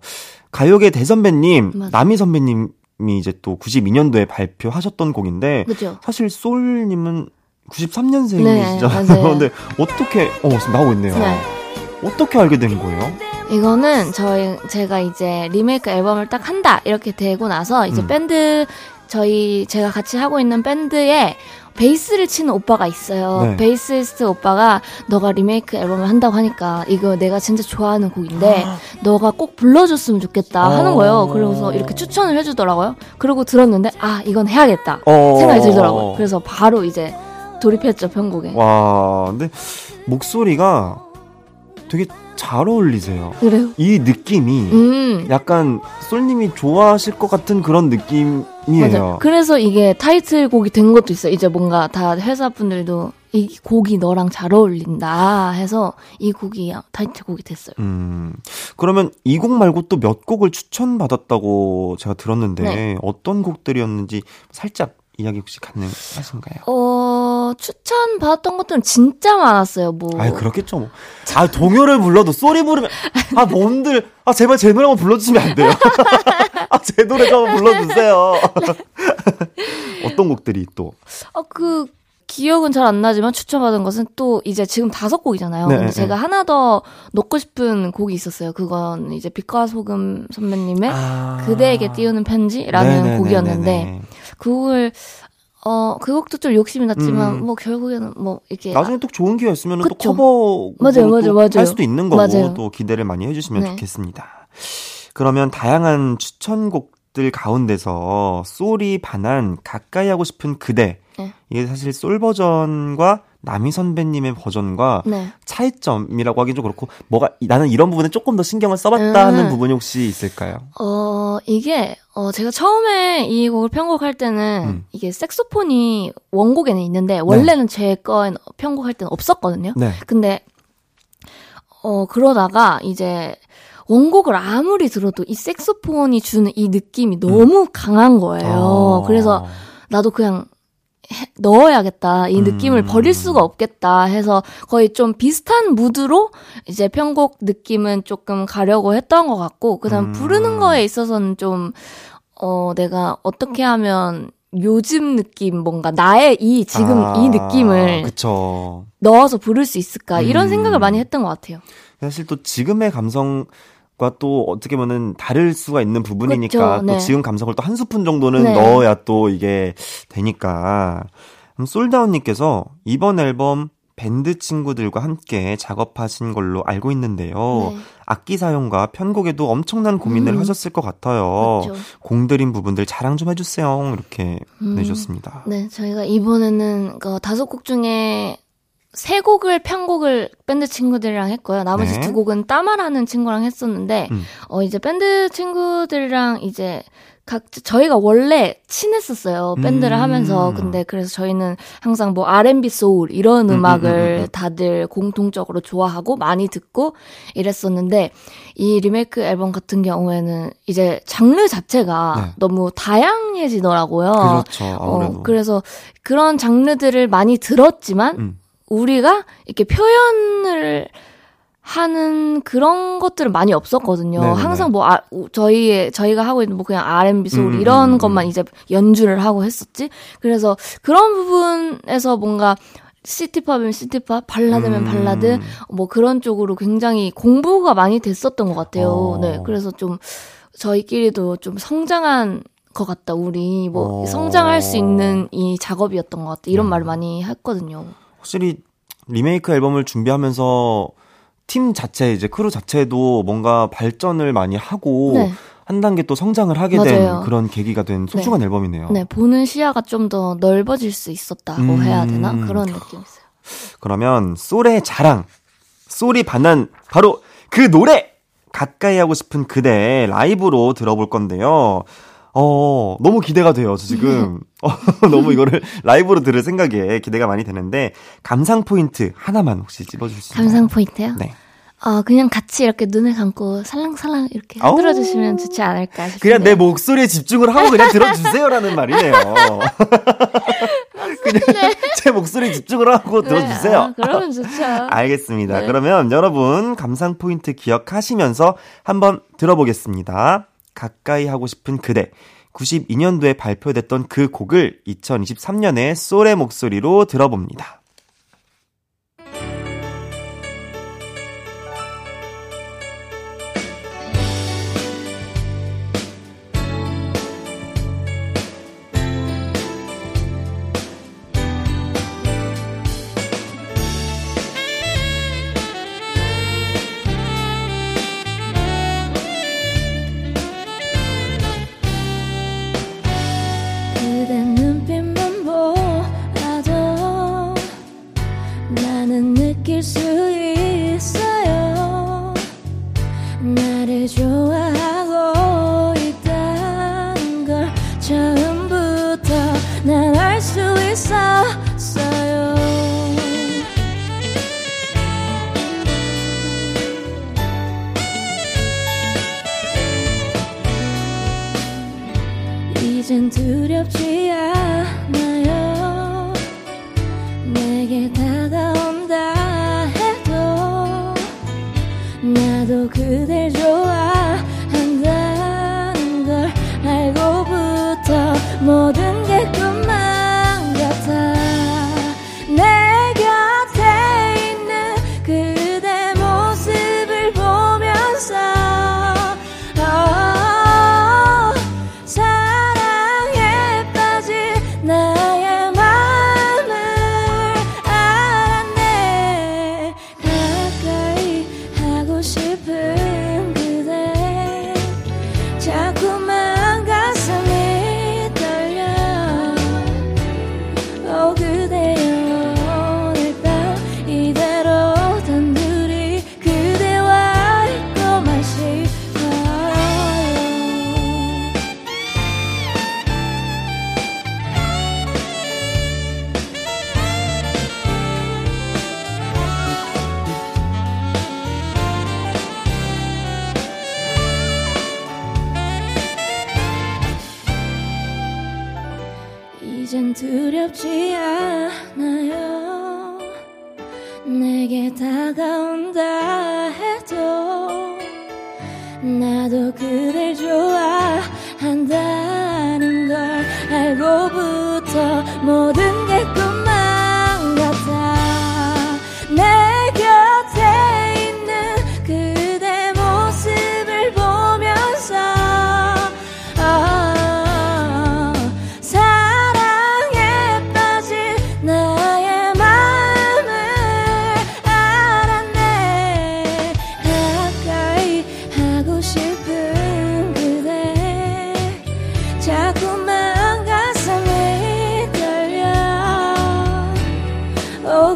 가요계 대선배님 맞아요. 남희 선배님 이 이제 또 92년도에 발표하셨던 곡인데 그죠? 사실 소울님은 93년생이시잖아요. 네. (laughs) 근데 어떻게 어 지금 나오고 있네요. 네. 어떻게 알게 된 거예요? 이거는 저희 제가 이제 리메이크 앨범을 딱 한다 이렇게 되고 나서 이제 음. 밴드 저희 제가 같이 하고 있는 밴드에 베이스를 치는 오빠가 있어요. 네. 베이스리스트 오빠가 너가 리메이크 앨범을 한다고 하니까 이거 내가 진짜 좋아하는 곡인데 너가 꼭 불러줬으면 좋겠다 하는 어. 거예요. 그래서 이렇게 추천을 해주더라고요. 그리고 들었는데 아 이건 해야겠다 어. 생각이 들더라고요. 그래서 바로 이제 돌입했죠 편곡에. 와, 근데 목소리가 되게 잘 어울리세요. 그래요? 이 느낌이 음. 약간 솔님이 좋아하실 것 같은 그런 느낌이에요. 맞아요. 그래서 이게 타이틀곡이 된 것도 있어요. 이제 뭔가 다 회사분들도 이 곡이 너랑 잘 어울린다 해서 이 곡이 타이틀곡이 됐어요. 음, 그러면 이 곡 말고 또 몇 곡을 추천받았다고 제가 들었는데 네. 어떤 곡들이었는지 살짝 이야기 혹시 가능하신가요? 어, 추천 받았던 것들은 진짜 많았어요. 뭐. 아이 그렇겠죠 뭐. 아 동요를 불러도 소리 부르면 아 뭔들 아 제발 제 노래 한번 불러주시면 안 돼요? (laughs) 아 제 노래 좀 한번 불러주세요. (laughs) 어떤 곡들이 또 어, 그, 기억은 잘 안 나지만 추천받은 것은 또 이제 지금 다섯 곡이잖아요. 네, 근데 네. 제가 하나 더 넣고 싶은 곡이 있었어요. 그건 이제 빛과 소금 선배님의 아. 그대에게 띄우는 편지라는 네네네네네. 곡이었는데 그 곡을 어, 그 곡도 좀 욕심이 났지만 음. 뭐 결국에는 뭐 이렇게 나중에 또 좋은 기회 있으면 또. 커버 맞아요, 맞아요, 맞아요. 할 수도 있는 거고 맞아요. 또 기대를 많이 해주시면 네. 좋겠습니다. 그러면 다양한 추천곡들 가운데서 소리 반한 가까이 하고 싶은 그대 네. 이게 사실 솔 버전과 남희 선배님의 버전과 네. 차이점이라고 하긴 좀 그렇고 뭐가 이- 나는 이런 부분에 조금 더 신경을 써봤다 음. 하는 부분이 혹시 있을까요? 어, 이게, 어, 제가 처음에 이 곡을 편곡할 때는 음. 이게 색소폰이 원곡에는 있는데, 원래는 제 거엔 편곡할 때는 없었거든요. 네. 근데, 어, 그러다가 이제, 원곡을 아무리 들어도 이 색소폰이 주는 이 느낌이 너무 강한 거예요. 어. 그래서 나도 그냥 해- 넣어야겠다. 이 느낌을 음. 버릴 수가 없겠다 해서 거의 좀 비슷한 무드로 이제 편곡 느낌은 조금 가려고 했던 것 같고, 그 다음 음. 부르는 거에 있어서는 좀, 어, 내가 어떻게 하면 요즘 느낌, 뭔가 나의 이 지금 아, 이 느낌을 그쵸. 넣어서 부를 수 있을까, 이런 음. 생각을 많이 했던 것 같아요. 사실 또 지금의 감성 과또 어떻게 보면 다를 수가 있는 부분이니까 그쵸, 또 네. 지금 감성을 또 한 스푼 정도는 네. 넣어야 또 이게 되니까. 솔다운님께서 이번 앨범 밴드 친구들과 함께 작업하신 걸로 알고 있는데요. 네. 악기 사용과 편곡에도 엄청난 고민을 음. 하셨을 것 같아요. 맞죠. 공들인 부분들 자랑 좀 해주세요. 이렇게 음. 내주셨습니다. 네, 저희가 이번에는 그 다섯 곡 중에 세 곡을 편곡을 밴드 친구들이랑 했고요. 나머지 네. 두 곡은 따마라는 친구랑 했었는데, 음. 어, 이제 밴드 친구들이랑 이제 각, 저희가 원래 친했었어요. 밴드를 음. 하면서. 근데 그래서 저희는 항상 뭐 R&B 소울 이런 음, 음악을 음, 음, 음. 다들 공통적으로 좋아하고 많이 듣고 이랬었는데, 이 리메이크 앨범 같은 경우에는 이제 장르 자체가 네. 너무 다양해지더라고요. 그렇죠. 어, 그래서 그런 장르들을 많이 들었지만 음. 우리가 이렇게 표현을 하는 그런 것들은 많이 없었거든요. 네네네. 항상 뭐 아, 저희 저희가 하고 있는 뭐 그냥 R&B 소울 음, 이런 음, 것만 음. 이제 연주를 하고 했었지. 그래서 그런 부분에서 뭔가 시티팝이면 시티팝, 발라드면 음. 발라드, 뭐 그런 쪽으로 굉장히 공부가 많이 됐었던 것 같아요. 어. 네, 그래서 좀 저희끼리도 좀 성장한 것 같다. 우리 뭐 어. 성장할 수 있는 이 작업이었던 것 같다. 이런 음. 말을 많이 했거든요. 확실히 리메이크 앨범을 준비하면서 팀 자체 이제 크루 자체도 뭔가 발전을 많이 하고 네. 한 단계 또 성장을 하게 맞아요. 된 그런 계기가 된 소중한 앨범이네요. 네, 보는 시야가 좀 더 넓어질 수 있었다고 음. 해야 되나? 그런 느낌이 있어요. 그러면 솔의 자랑, 솔이 반한 바로 그 노래 가까이 하고 싶은 그대 라이브로 들어볼 건데요. 어, 너무 기대가 돼요. 저 지금 (laughs) 어, (laughs) 너무 이거를 라이브로 들을 생각에 기대가 많이 되는데 감상 포인트 하나만 혹시 찝어줄 수 있나요? 감상 포인트요? 네. 어, 그냥 같이 이렇게 눈을 감고 살랑살랑 이렇게. 흔들어주시면 좋지 않을까 싶어요. 그냥 내 목소리에 집중을 하고 그냥 들어주세요라는 (laughs) 말이네요. 그냥 제 목소리에 집중을 하고 들어주세요. 아, 그러면 좋죠. 알겠습니다. 네. 그러면 여러분 감상 포인트 기억하시면서 한번 들어보겠습니다. 가까이 하고 싶은 그대. 92년도에 발표됐던 그 곡을 2023년에 솔의 목소리로 들어봅니다. 이젠 두렵지 않아요. 내게 다가온다 해도 나도 그댈 좋아 오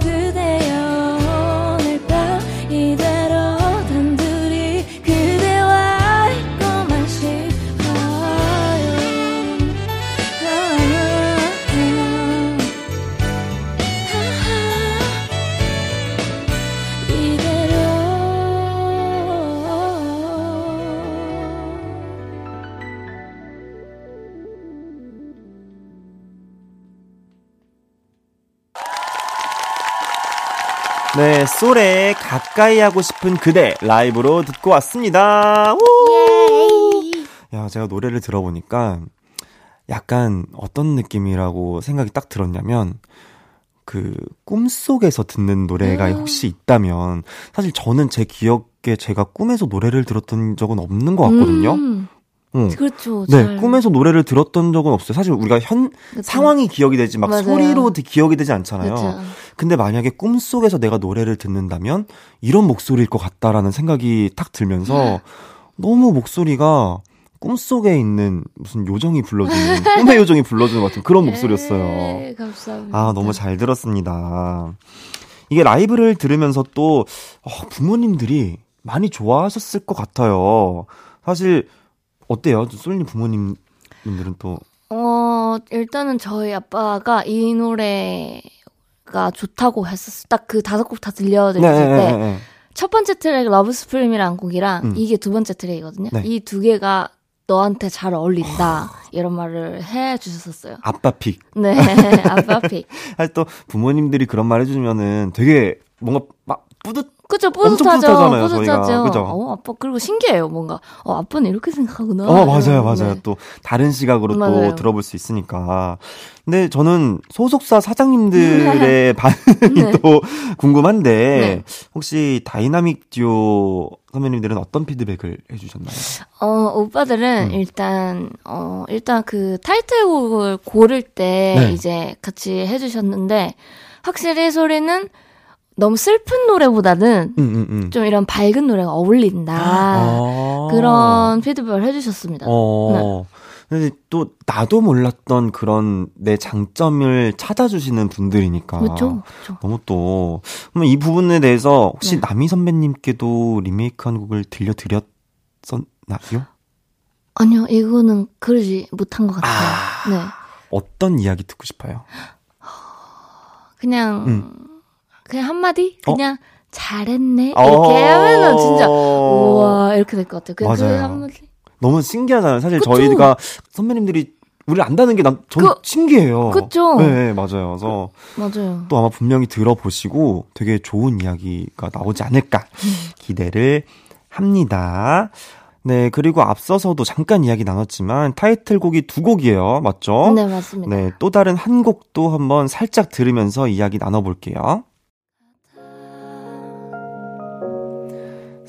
네, 솔의 가까이 하고 싶은 그대 라이브로 듣고 왔습니다. 우! 야, 제가 노래를 들어보니까 약간 어떤 느낌이라고 생각이 딱 들었냐면 그 꿈속에서 듣는 노래가 음. 혹시 있다면 사실 저는 제 기억에 제가 꿈에서 노래를 들었던 적은 없는 것 같거든요. 음, 응. 그렇죠. 네, 잘. 꿈에서 노래를 들었던 적은 없어요. 사실 우리가 현 그쵸. 상황이 기억이 되지 막 맞아요. 소리로 기- 기억이 되지 않잖아요. 그쵸. 근데 만약에 꿈 속에서 내가 노래를 듣는다면 이런 목소리일 것 같다라는 생각이 탁 들면서 너무 목소리가 꿈속에 있는 무슨 요정이 불러주는 (laughs) 꿈의 요정이 불러주는 것 같은 그런 목소리였어요. 네, 감사합니다. 아 너무 잘 들었습니다. 이게 라이브를 들으면서 또 어, 부모님들이 많이 좋아하셨을 것 같아요. 사실 어때요, 솔님 부모님들은 또 어, 일단은 저희 아빠가 이 노래가 좋다고 했었어. 딱 그 다섯 곡 다 들려드렸을 때. 네. 첫 번째 트랙 Love Supreme이라는 곡이랑 음. 이게 두 번째 트랙이거든요. 네. 이 두 개가 너한테 잘 어울린다. 이런 말을 해 주셨었어요. 아빠 pick. 네. (laughs) 아빠 pick. 사실 또 부모님들이 그런 말 해주면은 되게 뭔가 막 뿌듯 그쵸, 엄청 뿌듯하죠. 뿌듯하잖아요, 뿌듯하죠. 그죠? 어, 아빠, 그리고 신기해요, 뭔가. 어, 아빠는 이렇게 생각하구나. 어, 맞아요, 맞아요. 네. 또 다른 시각으로 맞아요. 또 들어볼 수 있으니까. 근데 저는 소속사 사장님들의 반응이 (laughs) 네. (laughs) 또 궁금한데 네. 혹시 다이나믹 듀오 선배님들은 어떤 피드백을 해주셨나요? 어, 오빠들은 음. 일단, 어, 일단 그 타이틀곡을 고를 때 네. 이제 같이 해주셨는데, 확실히 쏠이는 너무 슬픈 노래보다는 음, 음, 음. 좀 이런 밝은 노래가 어울린다. 아. 그런 피드백을 해주셨습니다. 어. 근데 또 나도 몰랐던 그런 내 장점을 찾아주시는 분들이니까. 그렇죠, 그렇죠. 너무 또 그러면 이 부분에 대해서 혹시 네. 남희 선배님께도 리메이크한 곡을 들려드렸었나요? 아니요, 이거는 그러지 못한 것 같아요. 아. 네. 어떤 이야기 듣고 싶어요? 그냥, 음. 그냥 한마디? 어? 그냥, 잘했네? 이렇게 어. 하면은 진짜, 우와, 이렇게 될 것 같아요. 그냥 그 맞아요. 한마디. 너무 신기하잖아요. 사실 그쵸? 저희가 선배님들이 우리를 안다는 게 난 전 그- 신기해요. 그쵸? 네, 맞아요. 그래서 맞아요. 또 아마 분명히 들어보시고 되게 좋은 이야기가 나오지 않을까 기대를 합니다. 네, 그리고 앞서서도 잠깐 이야기 나눴지만 타이틀곡이 두 곡이에요. 맞죠? 네, 맞습니다. 네, 또 다른 한 곡도 한번 살짝 들으면서 이야기 나눠볼게요.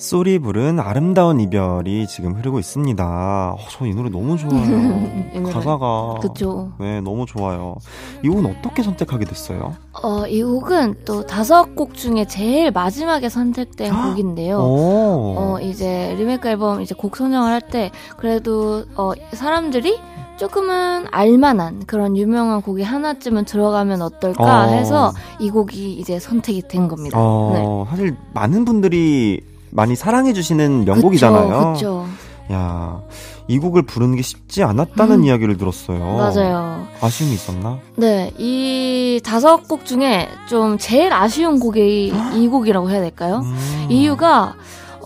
쏠이 부른 아름다운 이별이 지금 흐르고 있습니다. 어, 저 이 노래 너무 좋아요. (laughs) 이 노래. 가사가. 그쵸. 네, 너무 좋아요. 이 곡은 어떻게 선택하게 됐어요? 어, 이 곡은 또 다섯 곡 중에 제일 마지막에 선택된 곡인데요. 오. 어, 이제 리메이크 앨범 이제 곡 선정을 할 때 그래도 어, 사람들이 조금은 알만한 그런 유명한 곡이 하나쯤은 들어가면 어떨까 어. 해서 이 곡이 이제 선택이 된 겁니다. 어, 사실 많은 분들이 많이 사랑해 주시는 명곡이잖아요. 그쵸. 야, 이 곡을 부르는 게 쉽지 않았다는 음. 이야기를 들었어요. 맞아요. 아쉬움이 있었나? 네, 이 다섯 곡 중에 좀 제일 아쉬운 곡이 이 곡이라고 해야 될까요? 음. 이유가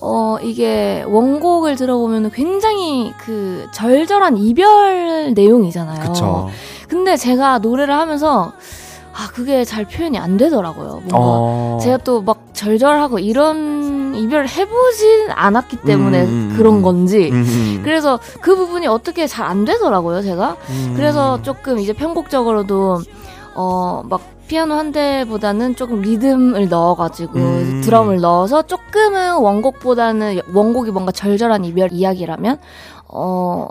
어 이게 원곡을 들어보면 굉장히 그 절절한 이별 내용이잖아요. 그쵸. 근데 제가 노래를 하면서 아 그게 잘 표현이 안 되더라고요. 뭔가 어. 제가 또 막 절절하고 이런 이별을 해보진 않았기 때문에 음, 음, 음. 그런 건지. 음, 음. 그래서 그 부분이 어떻게 잘 안 되더라고요, 제가. 음. 그래서 조금 이제 편곡적으로도 어막 피아노 한 대보다는 조금 리듬을 넣어가지고 음. 드럼을 넣어서 조금은 원곡보다는 원곡이 뭔가 절절한 이별 이야기라면 어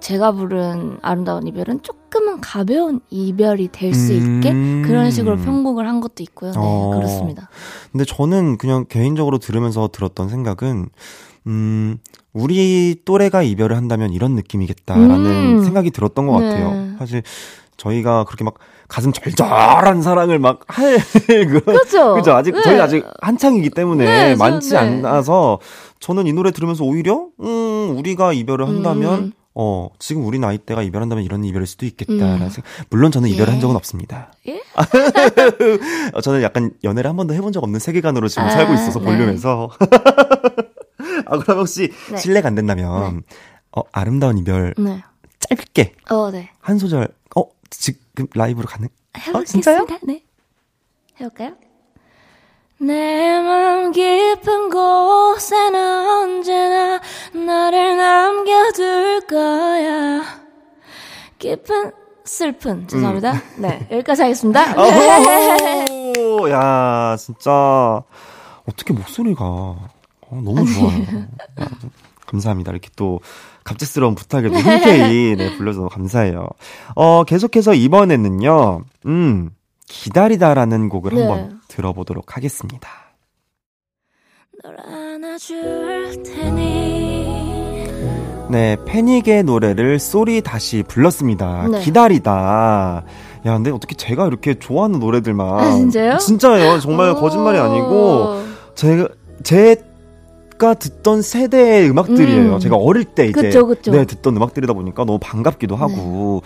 제가 부른 아름다운 이별은 조금 은 가벼운 이별이 될 수 있게 음. 그런 식으로 편곡을 한 것도 있고요. 네, 어. 그렇습니다. 근데 저는 그냥 개인적으로 들으면서 들었던 생각은, 음, 우리 또래가 이별을 한다면 이런 느낌이겠다라는 음. 생각이 들었던 것 네. 같아요. 사실 저희가 그렇게 막 가슴 절절한 사랑을 막 할 (laughs) 그런 그렇죠. 그죠 아직 네. 저희 아직 한창이기 때문에 네, 저- 많지 네. 않아서 저는 이 노래 들으면서 오히려 음 우리가 이별을 한다면 음. 어 지금 우리 나이 때가 이별한다면 이런 이별일 수도 있겠다라는 음. 생각. 물론 저는 이별을 예. 한 적은 없습니다. 예? (laughs) 어, 저는 약간 연애를 한 번도 해본 적 없는 세계관으로 지금 아, 살고 있어서 네. 볼륨에서. (laughs) 아 그럼 혹시 네. 실례가 안 된다면 어 아름다운 이별 네. 짧게 어, 네. 한 소절 어 지금 라이브로 가능? 해보겠습니다. 진짜요? 네. 해볼까요? 내 맘 깊은 곳에는 언제나 너를 남겨둘 거야. 깊은 슬픈 죄송합니다. 네 여기까지 하겠습니다. (laughs) 오, (laughs) 야, 진짜 어떻게 목소리가 어, 너무 좋아요. 야, 감사합니다. 이렇게 또 갑작스러운 부탁에도 흔쾌히 네, 불러줘서 감사해요. 어, 계속해서 이번에는요, 음, 기다리다라는 곡을 네. 한번 들어보도록 하겠습니다. 네, 패닉의 노래를 쏘리 다시 불렀습니다. 네. 기다리다. 야, 근데 어떻게 제가 이렇게 좋아하는 노래들만. 아, 진짜요? 진짜예요. 정말 거짓말이 아니고. 오. 제가, 제가 듣던 세대의 음악들이에요. 음. 제가 어릴 때 이제. 그쵸, 그쵸. 네, 듣던 음악들이다 보니까 너무 반갑기도 하고.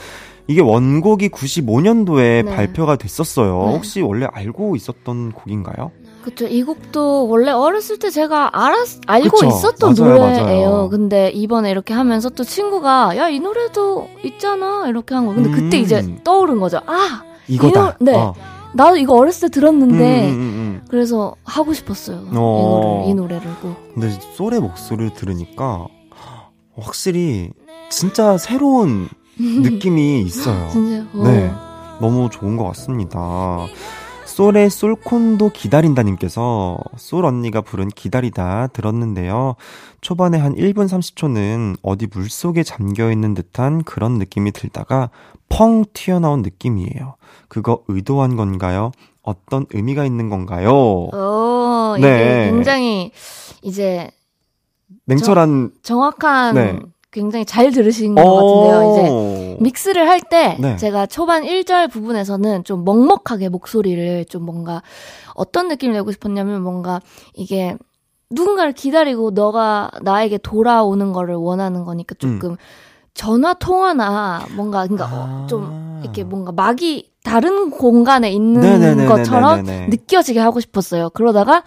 이게 원곡이 95년도에 네. 발표가 됐었어요. 네. 혹시 원래 알고 있었던 곡인가요? 그쵸. 이 곡도 원래 어렸을 때 제가 알았, 알고 그쵸. 있었던 맞아요, 노래예요. 맞아요. 근데 이번에 이렇게 하면서 또 친구가, 야, 이 노래도 있잖아. 이렇게 한 거. 근데 그때 음. 이제 떠오른 거죠. 아! 이거다. 이 노- 네. 어. 나도 이거 어렸을 때 들었는데, 음, 음, 음. 그래서 하고 싶었어요. 어. 이, 노래를, 이 노래를 꼭. 근데 솔의 목소리를 들으니까 확실히 진짜 새로운 (laughs) 느낌이 있어요. 진짜. 어. 네. 너무 좋은 것 같습니다. 솔의 솔콘도 기다린다님께서 솔 언니가 부른 기다리다 들었는데요. 초반에 한 1분 30초는 어디 물 속에 잠겨 있는 듯한 그런 느낌이 들다가 펑 튀어나온 느낌이에요. 그거 의도한 건가요? 어떤 의미가 있는 건가요? 어, 이게 네. 굉장히 이제 냉철한 정 확한 네. 굉장히 잘 들으신 것 같은데요. 이제 믹스를 할때 네. 제가 초반 1절 부분에서는 좀 먹먹하게 목소리를 좀 뭔가 어떤 느낌을 내고 싶었냐면 뭔가 이게 누군가를 기다리고 너가 나에게 돌아오는 거를 원하는 거니까 조금 전화 통화나 뭔가 그러니까 어, 아. 좀 이렇게 뭔가 막이 다른 공간에 있는 네네네네네네. 것처럼 느껴지게 하고 싶었어요. 그러다가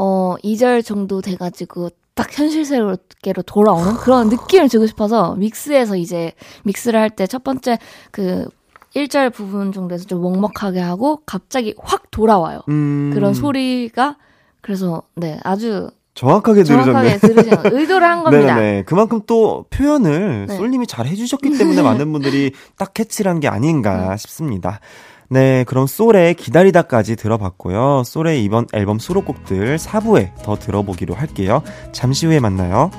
어 2절 정도 돼 가지고 딱 현실 세계로 돌아오는 그런 느낌을 주고 싶어서 믹스에서 이제 믹스를 할 때 첫 번째 그 1절 부분 정도에서 좀 먹먹하게 하고 갑자기 확 돌아와요. 음, 그런 소리가 그래서 네 아주 정확하게 정확하게 들으셨네. 들으신 (laughs) 의도를 한 겁니다. 네네. 그만큼 또 표현을 네. 솔님이 잘 해주셨기 때문에 (laughs) 많은 분들이 딱 캐치를 한 게 아닌가 싶습니다. 네, 그럼 솔의 기다리다까지 들어봤고요. 솔의 이번 앨범 수록곡들 4부에 더 들어보기로 할게요. 잠시 후에 만나요.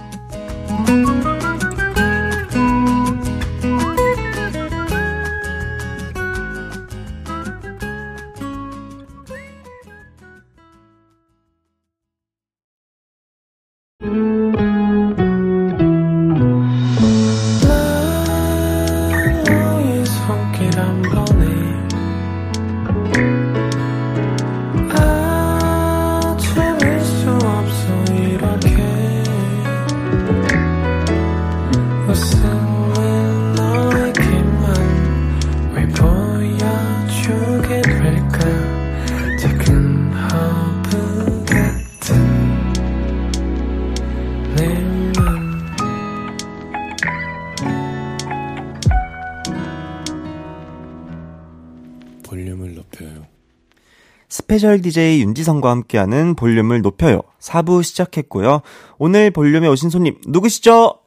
스페셜 DJ 윤지성과 함께하는 볼륨을 높여요. 4부 시작했고요. 오늘 볼륨에 오신 손님 누구시죠?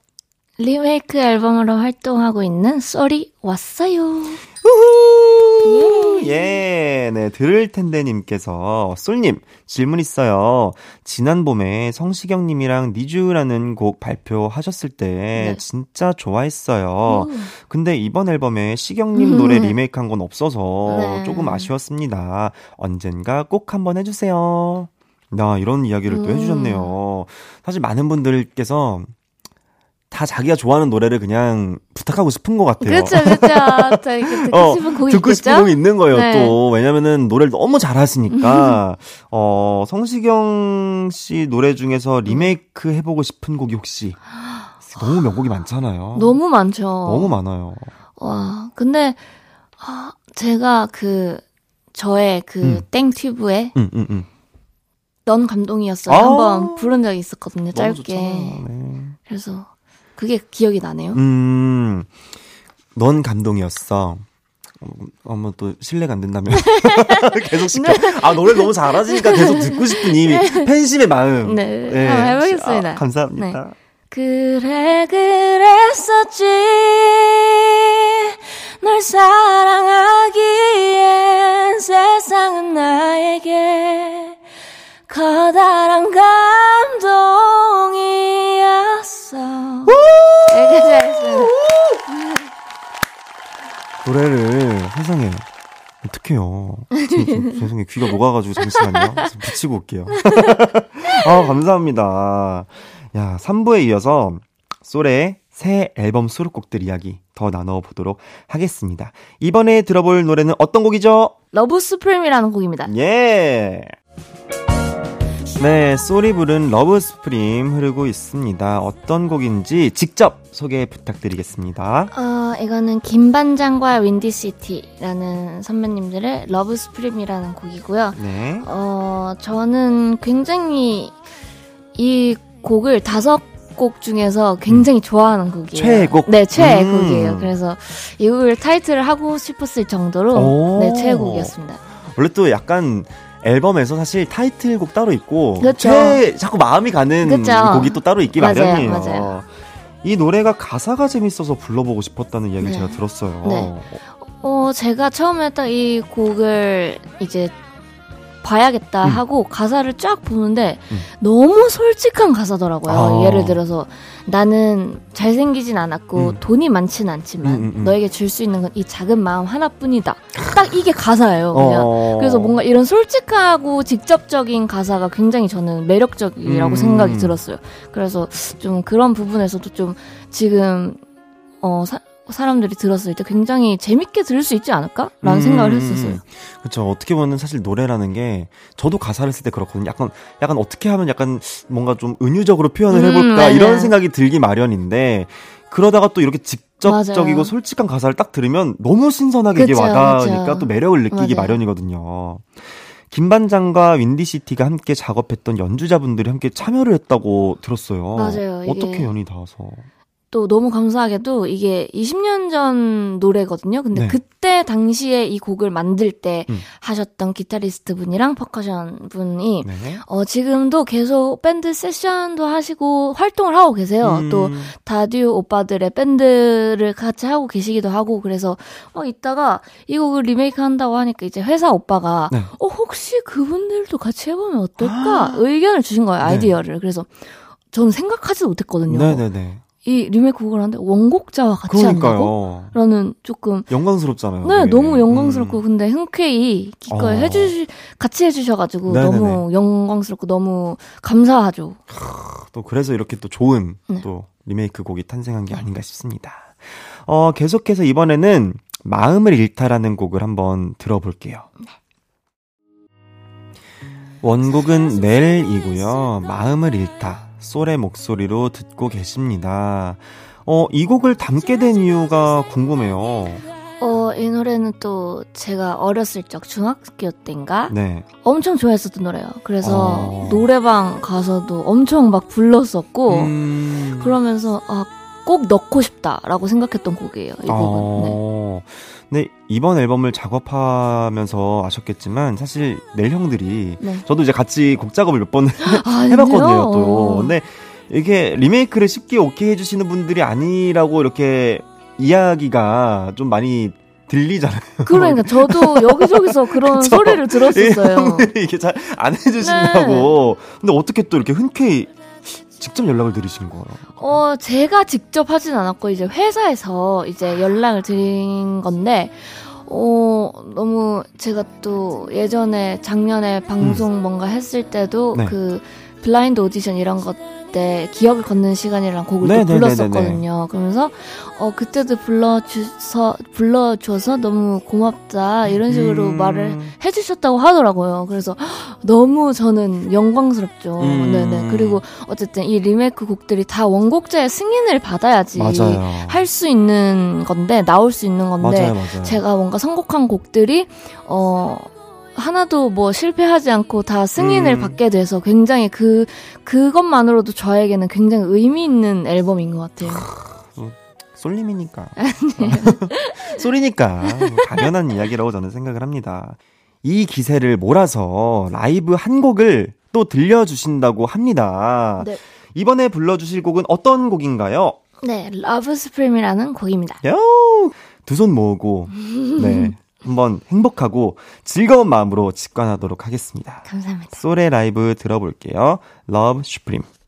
리메이크 앨범으로 활동하고 있는 쏠이 왔어요. 우후! 예, 네, 들을 텐데님께서, 쏠님, 질문 있어요. 지난 봄에 성시경님이랑 Need You라는 곡 발표하셨을 때, 네. 진짜 좋아했어요. 음. 근데 이번 앨범에 시경님 음. 노래 리메이크 한 건 없어서 네. 조금 아쉬웠습니다. 언젠가 꼭 한번 해주세요. 나 이런 이야기를 또 음. 해주셨네요. 사실 많은 분들께서 다 자기가 좋아하는 노래를 그냥 부탁하고 싶은 것 같아요. 그렇죠, 그렇죠. (laughs) 듣고 어, 싶은 곡이 듣고 있겠죠? 싶은 곡이 있는 거예요, 네. 또. 왜냐면은 노래를 너무 잘하시니까, (laughs) 어, 성시경 씨 노래 중에서 리메이크 해보고 싶은 곡이 혹시, (gasps) 너무 명곡이 많잖아요. 너무 많죠. 너무 많아요. 와, 근데 아, 제가 그 저의 그 음. 땡튜브에 응, 응, 응. 넌 감동이었어요. 아. 한번 부른 적이 있었거든요. 짧게. 좋잖아요. 네. 그래서 그게 기억이 나네요. 음, 넌 감동이었어. 어머 또 실례가 안 된다면 (laughs) 계속 시켜. 아 노래 너무 잘하시니까 계속 듣고 싶은 이 팬심의 마음. 네, 한번 해보겠습니다. 아, 감사합니다. 네. 그래 그랬었지 널 사랑하기엔 세상은 나에게 커다란 감동 이었어 되게 잘했어요 노래를 세상에 어떡해요. (laughs) 죄송해요. 귀가 녹아가지고 잠시만요. 좀 붙이고 올게요. (laughs) 아, 감사합니다. 야, 3부에 이어서 쏠의 새 앨범 수록곡들 이야기 더 나눠보도록 하겠습니다. 이번에 들어볼 노래는 어떤 곡이죠? Love Supreme이라는 곡입니다 예! 네, 쏠이 부른 Love Supreme 흐르고 있습니다. 어떤 곡인지 직접 소개 부탁드리겠습니다. 어, 이거는 김반장과 윈디시티라는 선배님들의 Love Supreme이라는 곡이고요. 네. 어, 저는 굉장히 이 곡을 다섯 곡 중에서 굉장히 좋아하는 곡이에요. 음. 최애곡? 네, 최애 음. 곡이에요. 그래서 이 곡을 타이틀을 하고 싶었을 정도로 오. 네, 최애곡이었습니다. 원래 또 약간 앨범에서 사실 타이틀곡 따로 있고 그쵸. 최 자꾸 마음이 가는 그쵸. 곡이 또 따로 있기 맞아요, 마련이에요. 맞아요. 이 노래가 가사가 재밌어서 불러보고 싶었다는 이야기를 네. 제가 들었어요. 네. 어, 제가 처음에 딱 이 곡을 이제 봐야겠다 음. 하고 가사를 쫙 보는데 음. 너무 솔직한 가사더라고요. 아. 예를 들어서 나는 잘생기진 않았고 음. 돈이 많진 않지만 음, 음, 음. 너에게 줄 수 있는 건 이 작은 마음 하나뿐이다. 딱 이게 가사예요. 그냥. 어. 그래서 뭔가 이런 솔직하고 직접적인 가사가 굉장히 저는 매력적이라고 음. 생각이 들었어요. 그래서 좀 그런 부분에서도 좀 지금 어 사, 사람들이 들었을 때 굉장히 재밌게 들을 수 있지 않을까라는 음. 생각을 했었어요. 그렇죠. 어떻게 보면 사실 노래라는 게 저도 가사를 쓸 때 그렇거든요. 약간 약간 어떻게 하면 약간 뭔가 좀 은유적으로 표현을 음, 해볼까 맞아요. 이런 생각이 들기 마련인데 그러다가 또 이렇게 직접적이고 맞아요. 솔직한 가사를 딱 들으면 너무 신선하게 이게 그쵸, 와닿으니까 그쵸. 또 매력을 느끼기 맞아요. 마련이거든요. 김 반장과 윈디시티가 함께 작업했던 연주자분들이 함께 참여를 했다고 들었어요. 맞아요. 이게- 어떻게 연이 닿아서? 또 너무 감사하게도 이게 20년 전 노래거든요. 근데 네. 그때 당시에 이 곡을 만들 때 음. 하셨던 기타리스트 분이랑 퍼커션 분이 네. 어, 지금도 계속 밴드 세션도 하시고 활동을 하고 계세요. 음, 또 다듀 오빠들의 밴드를 같이 하고 계시기도 하고 그래서 막 이따가 이 곡을 리메이크 한다고 하니까 이제 회사 오빠가 네. 어 혹시 그분들도 같이 해보면 어떨까 의견을 주신 거예요 네. 아이디어를 그래서 저는 생각하지도 못했거든요. 네네네. 이 리메이크 곡을 하는데 원곡자와 같이 한다고? 그러니까요. 라는 조금 영광스럽잖아요. 네, 되게. 너무 영광스럽고 음. 근데 흔쾌히 기꺼이 어. 해주시 같이 해주셔가지고 네네네. 너무 영광스럽고 너무 감사하죠. 또 그래서 이렇게 또 좋은 네. 또 리메이크 곡이 탄생한 게 아닌가 싶습니다. 어, 계속해서 이번에는 마음을 잃다라는 곡을 한번 들어볼게요. 원곡은 넬이고요. 마음을 잃다. 솔의 목소리로 듣고 계십니다. 어, 이 곡을 담게 된 이유가 궁금해요. 어, 이 노래는 또 제가 어렸을 적 중학교 때인가 네. 엄청 좋아했었던 노래예요. 그래서 어. 노래방 가서도 엄청 막 불렀었고 음. 그러면서 아, 꼭 넣고 싶다라고 생각했던 곡이에요. 이 곡은. 네. 어, 네, 이번 앨범을 작업하면서 아셨겠지만 사실 넬 형들이 네. 저도 이제 같이 곡 작업을 몇번 (laughs) 아, 해봤거든요. 또 근데 이게 리메이크를 쉽게 오케이 해주시는 분들이 아니라고 이렇게 이야기가 좀 많이 들리잖아요. (laughs) 그러니까 저도 여기저기서 그런? 소리를 들었었어요. 형들이 이게 잘 안 해주신다고. 근데 어떻게 또 이렇게 흔쾌히 직접 연락을 드리신 거예요? 어, 제가 직접 하진 않았고, 이제 회사에서 이제 연락을 드린 건데, 어, 너무 제가 또 예전에 작년에 방송 뭔가 했을 때도 음. 네. 그 블라인드 오디션 이런 것 때 기억을 걷는 시간이라는 곡을 네, 또 네, 불렀었거든요. 그러면서 어 그때도 불러주서 불러줘서 너무 고맙다 이런 식으로 음. 말을 해주셨다고 하더라고요. 그래서 너무 저는 영광스럽죠. 음. 네네. 그리고 어쨌든 이 리메이크 곡들이 다 원곡자의 승인을 받아야지. 할 수 있는 건데 나올 수 있는 건데 맞아요, 맞아요. 제가 뭔가 선곡한 곡들이 어 하나도 뭐 실패하지 않고 다 승인을 음. 받게 돼서 굉장히 그 그것만으로도 저에게는 굉장히 의미 있는 앨범인 것 같아요. 솔님이니까. 소리니까. (laughs) (laughs) 당연한 이야기라고 저는 생각을 합니다. 이 기세를 몰아서 라이브 한 곡을 또 들려주신다고 합니다. 네. 이번에 불러주실 곡은 어떤 곡인가요? 네, Love Supreme이라는 곡입니다. 두 손 모으고, 네. (laughs) 한번 행복하고 즐거운 마음으로 직관하도록 하겠습니다. 감사합니다. 솔의 라이브 들어볼게요. Love Supreme. 내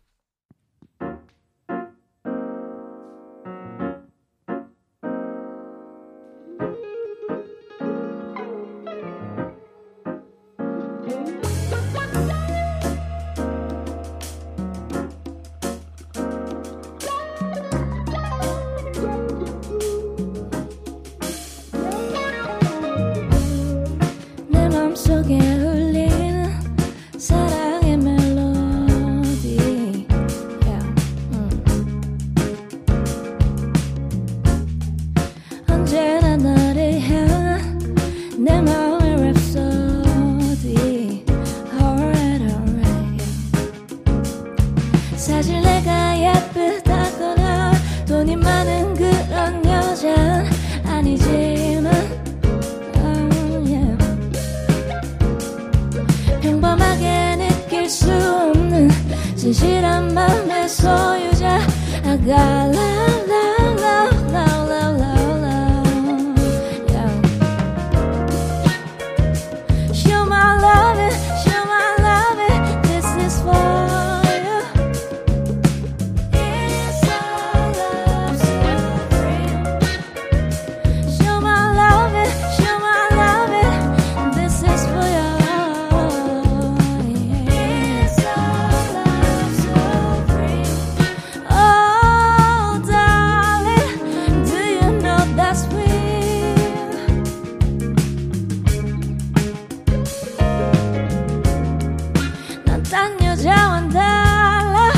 난딴 여자와 달라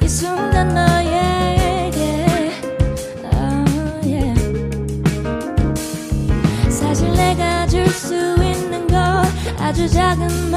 이 순간 너에게 oh, yeah. 사실 내가 줄 수 있는 건 아주 작은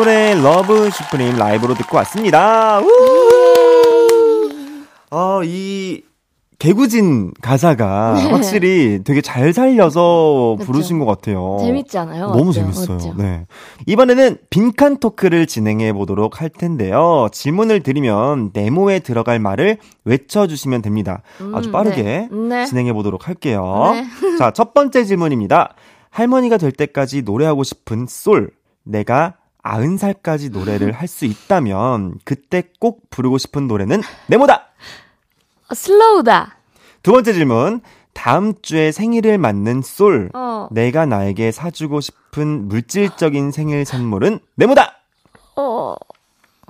네, 쏠의 Love Supreme 라이브로 듣고 왔습니다. 우! 어, 이 개구진 가사가 네. 확실히 되게 잘 살려서 그쵸. 부르신 것 같아요. 재밌지 않아요? 너무 맞죠? 재밌어요. 맞죠? 네. 이번에는 빈칸 토크를 진행해 보도록 할 텐데요. 질문을 드리면 네모에 들어갈 말을 외쳐주시면 됩니다. 아주 음, 빠르게 네. 네. 진행해 보도록 할게요. 네. (laughs) 자, 첫 번째 질문입니다. 할머니가 될 때까지 노래하고 싶은 솔. 내가 아흔 살까지 노래를 할 수 있다면 그때 꼭 부르고 싶은 노래는 네모다. 어, 슬로우다. 두 번째 질문. 다음 주에 생일을 맞는 솔. 어, 내가 나에게 사주고 싶은 물질적인 생일 선물은 네모다. 어,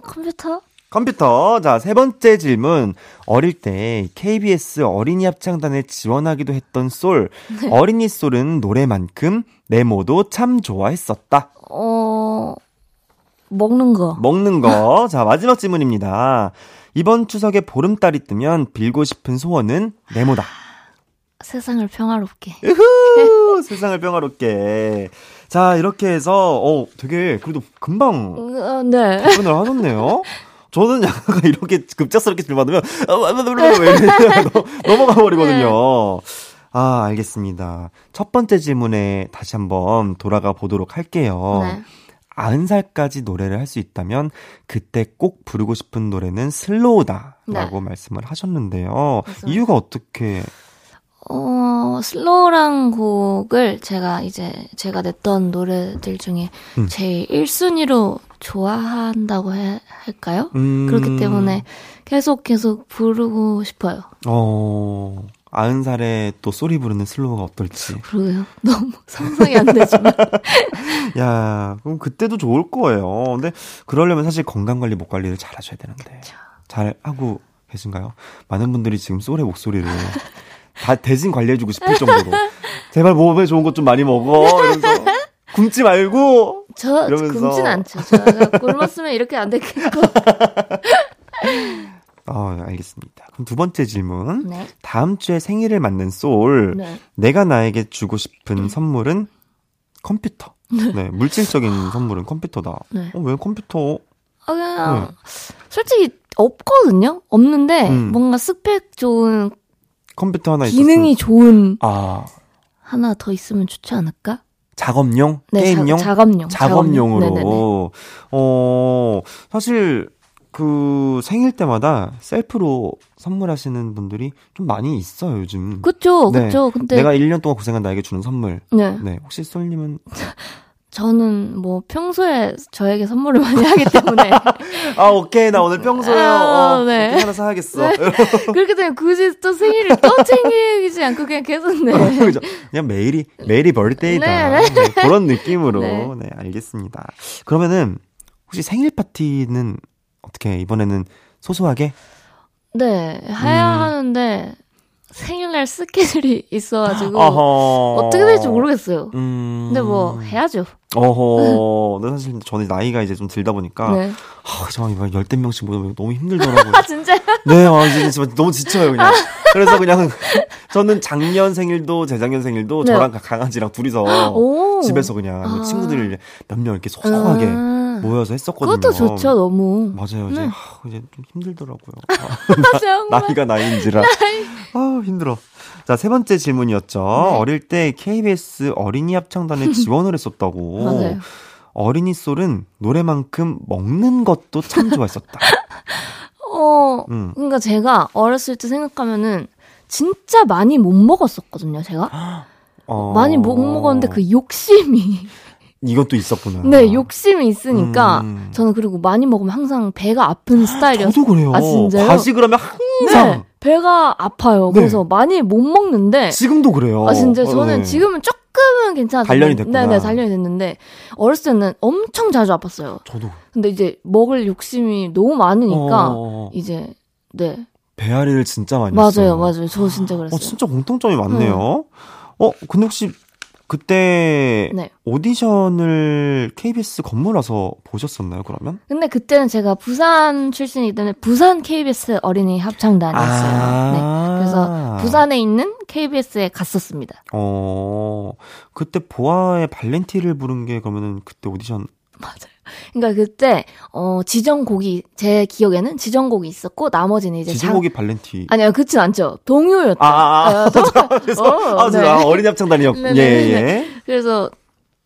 컴퓨터? 컴퓨터. 자, 세 번째 질문. 어릴 때 KBS 어린이 합창단에 지원하기도 했던 솔. 네. 어린이 솔은 노래만큼 네모도 참 좋아했었다. 어, 먹는 거. 먹는 거. 자, 마지막 질문입니다. 이번 추석에 보름달이 뜨면 빌고 싶은 소원은 네모다. 세상을 평화롭게. 우후! 세상을 평화롭게. 자, 이렇게 해서, 어, 되게, 그래도 금방 어, 네. 답변을 하셨네요. 저는 약간 이렇게 급작스럽게 질문 받으면, 어, 왜 이러냐고 넘어가 버리거든요. 아, 알겠습니다. 첫 번째 질문에 다시 한번 돌아가 보도록 할게요. 네. 아흔 살까지 노래를 할 수 있다면 그때 꼭 부르고 싶은 노래는 슬로우다라고 말씀을 하셨는데요. 그래서- 이유가 어떻게 어, 슬로우란 곡을 제가 이제 제가 냈던 노래들 중에 음. 제일 1순위로 좋아한다고 해, 할까요? 음, 그렇기 때문에 계속 계속 부르고 싶어요. 어 아흔 살에 또 소리 부르는 슬로우가 어떨지. 그러게요. (laughs) 너무 상상이 안 되지만. (laughs) 야, 그럼 그때도 좋을 거예요. 근데 그러려면 사실 건강 관리, 목 관리를 잘 하셔야 되는데. 잘 하고 계신가요? 많은 분들이 지금 소의 목소리를 다 대신 관리해주고 싶을 정도로. 제발 몸에 좋은 것 좀 많이 먹어. 이러면서. 굶지 말고. 저 이러면서. 굶진 않죠. 제가 굶었으면 이렇게 안 됐겠고. (laughs) 어, 알겠습니다. 그럼 두 번째 질문. 네. 다음 주에 생일을 맞는 소울. 네. 내가 나에게 주고 싶은 선물은 컴퓨터. 네, 물질적인 (laughs) 선물은 컴퓨터다. 네. 어, 왜 컴퓨터? 아, 그냥, 네. 솔직히 없거든요? 없는데, 음. 뭔가 스펙 좋은, 컴퓨터 하나 기능이 있었으면- 좋은 아, 하나 더 있으면 좋지 않을까? 작업용? 네, 게임용? 자, 작업용. 작업용으로. 네네네. 어, 사실 그 생일 때마다 셀프로 선물하시는 분들이 좀 많이 있어요, 요즘. 그쵸, 네. 그쵸. 근데, 내가 1년 동안 고생한 나에게 주는 선물. 네. 네, 혹시 솔님은 (laughs) 저는 뭐 평소에 저에게 선물을 많이 하기 때문에. (laughs) 아, 오케이. 나 오늘 평소에 아, 어, 네. 하나 사야겠어. (laughs) 그렇기 때문에 굳이 또 생일을 또 챙기지 않고 그냥 계속 네. 그죠? 그냥 매일이 매일이 버스데이다. 네, 네, 그런 느낌으로. 네. 네. 알겠습니다. 그러면은 혹시 생일 파티는 어떻게 이번에는 소소하게? 네, 해야 음. 하는데 생일날 스케줄이 (laughs) 있어가지고 어허. 어떻게 될지 모르겠어요. 음. 근데 뭐 해야죠. 어허. (laughs) 근데 사실 저는 나이가 이제 좀 들다 보니까 네. 아, 정말 이거 열댓 명씩 모이면 너무 힘들더라고요. (laughs) 아 진짜? 네, 아, 이제 진짜 너무 지쳐요, 그냥. 그래서 그냥 저는 작년 생일도 재작년 생일도 네. 저랑 강아지랑 둘이서 오. 집에서 그냥 아. 친구들 몇 명 이렇게 소소하게 아. 모여서 했었거든요. 그것도 좋죠, 너무. 맞아요. 이제, 네. 하, 이제 좀 힘들더라고요. (laughs) 아, 정말. (laughs) 나이가 나이인지라. 아, 힘들어. 자, 세 번째 질문이었죠. 네. 어릴 때 KBS 어린이 합창단에 (laughs) 지원을 했었다고. 맞아요. 어린이 솔은 노래만큼 먹는 것도 참 좋아했었다. 어, 음. 그러니까 제가 어렸을 때 생각하면은 진짜 많이 못 먹었었거든요, 제가. (gasps) 어. 많이 못 먹었는데 그 욕심이. 이것도 있었구나. 네, 욕심이 있으니까 음. 저는 그리고 많이 먹으면 항상 배가 아픈 스타일이었어요. 저도 그래요. 아, 진짜요? 과식을 하면 항상. 네, 배가 아파요. 네. 그래서 많이 못 먹는데. 지금도 그래요. 아, 진짜 어, 저는 네. 지금은 조금은 괜찮아요. 단련이 됐구나. 네네, 단련이 됐는데, 어렸을 때는 엄청 자주 아팠어요. 저도. 근데 이제 먹을 욕심이 너무 많으니까, 어, 이제, 네. 배앓이를 진짜 많이 맞아요, 했어요. 맞아요. 저 진짜 그랬어요. 어, 진짜 공통점이 많네요. 어, 근데 혹시 그때 네. 오디션을 KBS 건물 와서 보셨었나요, 그러면? 근데 그때는 제가 부산 출신이기 때문에 부산 KBS 어린이 합창단이었어요. 아. 네. 그래서 부산에 있는 KBS에 갔었습니다. 어, 그때 보아의 발렌티를 부른 게 그러면은 그때 오디션 그러니까 그때 어 지정곡이 제 기억에는 지정곡이 있었고 나머지는 이제 발렌티. 장... 아니요 그렇진 않죠. 동요였죠. 아, 아, 아. (laughs) 어, 동- 그래서 어, 아, 네. 아, 어린이 합창단이었. 예. 예. 그래서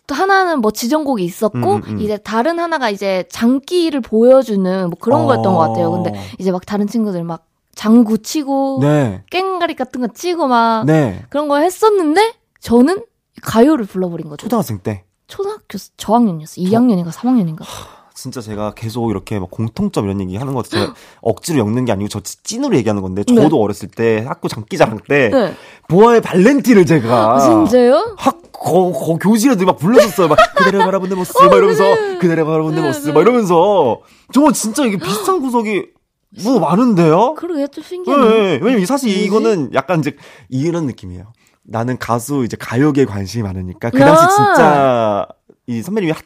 또 하나는 뭐 지정곡이 있었고 음, 음. 이제 다른 하나가 이제 장기를 보여주는 뭐 그런 어. 거였던 것 같아요. 근데 이제 막 다른 친구들 막 장구 치고 네. 깽가리 같은 거 치고 막 네. 그런 거 했었는데 저는 가요를 불러버린 거죠. 초등학생 때 초등학교 저학년이었어. 2학년인가 3학년인가. 진짜 제가 계속 이렇게 막 공통점 이런 얘기 하는 거 제가 억지로 엮는 게 아니고 저 찐으로 얘기하는 건데 네. 저도 어렸을 때 학교 장기자랑 때 네. 보아의 발렌티를 제가 아, 진짜요? 학, 거, 거, 교실에도 막 불렀었어요. 막, 그대를 바라본 내 모습, 막 이러면서, 그대를 바라본 내 네, 모습, 네. 막 이러면서, 정말 진짜 이게 비슷한 구석이, 뭐 많은데요? 그러게 좀 네, 신기하네. 네. 왜냐면 사실? 이거는 약간 이제, 이런 느낌이에요. 나는 가수, 이제 가요계에 관심이 많으니까, 그 당시 야. 진짜, 이 선배님이 핫,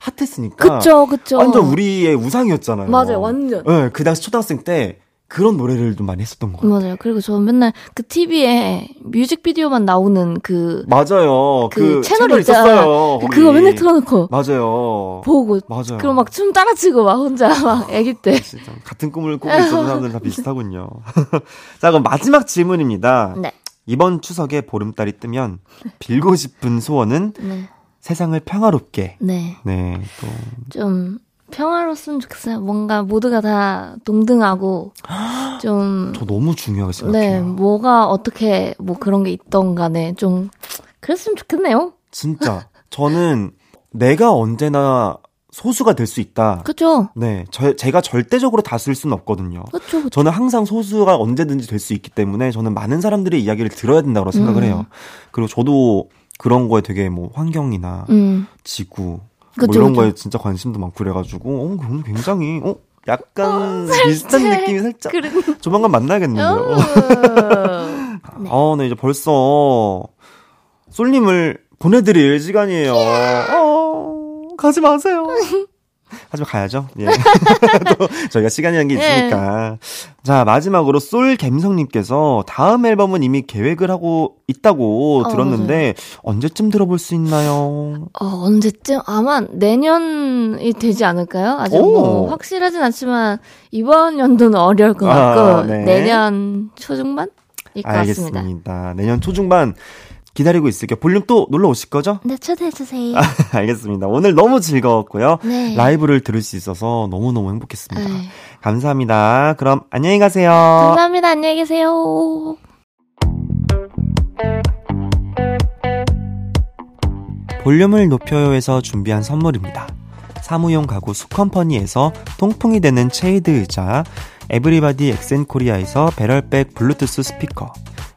핫했으니까. 그쵸, 그쵸. 완전 우리의 우상이었잖아요. 맞아요, 완전. 네, 그 당시 초등학생 때, 그런 노래를 좀 많이 했었던 것 같아요. 맞아요. 그리고 저 맨날 그 TV에 뮤직비디오만 나오는 그, 맞아요. 그 그, 채널이 채널 있잖아. 있었어요. 거기. 그거 맨날 틀어놓고 맞아요. 보고. 맞아요. 그리고 막춤 따라 추고 막 혼자 (laughs) 막 애기 때. 진짜 같은 꿈을 꾸고 있었던 사람들은 다 (laughs) 비슷하군요. (laughs) 자, 그럼 마지막 질문입니다. 네. 이번 추석에 보름달이 뜨면 빌고 싶은 소원은 (laughs) 네. 세상을 평화롭게. 네. 네, 또 좀 평화로웠으면 좋겠어요. 뭔가 모두가 다 동등하고 (gasps) 좀 저 너무 중요하게 네, 생각해요. 뭐가 어떻게 뭐 그런 게 있던 간에 좀 그랬으면 좋겠네요. 진짜 저는 내가 언제나 소수가 될 수 있다. 그죠? 네, 저, 제가 절대적으로 다스릴 수는 없거든요. 그쵸. 저는 항상 소수가 언제든지 될 수 있기 때문에 저는 많은 사람들의 이야기를 들어야 된다고 생각을 음. 해요. 그리고 저도 그런 거에 되게 뭐 환경이나 음. 지구 뭐 그쵸, 이런 그쵸. 거에 진짜 관심도 많고 그래가지고 어 그럼 굉장히 어 약간 비슷한 느낌이 살짝 그래. (laughs) 조만간 만나겠는데요. 어. 어, (laughs) 네 이제 벌써 솔님을 보내드릴 시간이에요. 어, 가지 마세요. (laughs) 하지만 가야죠. 예. (laughs) 또 저희가 시간이라는 게 예. 있으니까. 자, 마지막으로 솔 갬성님께서 다음 앨범은 이미 계획을 하고 있다고 어, 들었는데 언제쯤 들어볼 수 있나요? 어, 언제쯤? 아마 내년이 되지 않을까요? 아직 오. 뭐 확실하진 않지만 이번 연도는 어려울 것 아, 같고 네. 내년 초중반일 것 같습니다. 알겠습니다. 내년 초중반 기다리고 있을게요. 볼륨 또 놀러 오실 거죠? 네, 초대해주세요. 알겠습니다. 오늘 너무 즐거웠고요. 네. 라이브를 들을 수 있어서 너무너무 행복했습니다. 아유, 감사합니다. 그럼 안녕히 가세요. 감사합니다. 안녕히 계세요. 볼륨을 높여요에서 준비한 선물입니다. 사무용 가구 수컴퍼니에서 통풍이 되는 체이드 의자, 에브리바디 엑센코리아에서 배럴백 블루투스 스피커,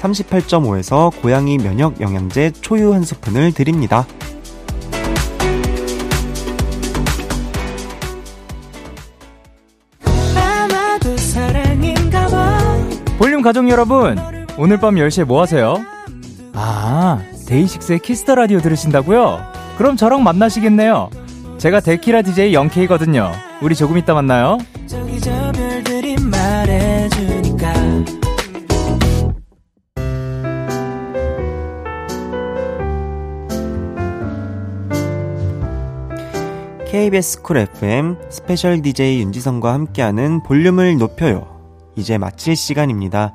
38.5에서 고양이 면역 영양제 초유 한 스푼을 드립니다. 볼륨 가족 여러분, 오늘 밤 10시에 뭐 하세요? 아, 데이식스의 키스 더 라디오 들으신다고요? 그럼 저랑 만나시겠네요. 제가 데키라 DJ 영케이거든요. 우리 조금 이따 만나요. KBS 쿨 FM 스페셜 DJ 윤지성과 함께하는 볼륨을 높여요. 이제 마칠 시간입니다.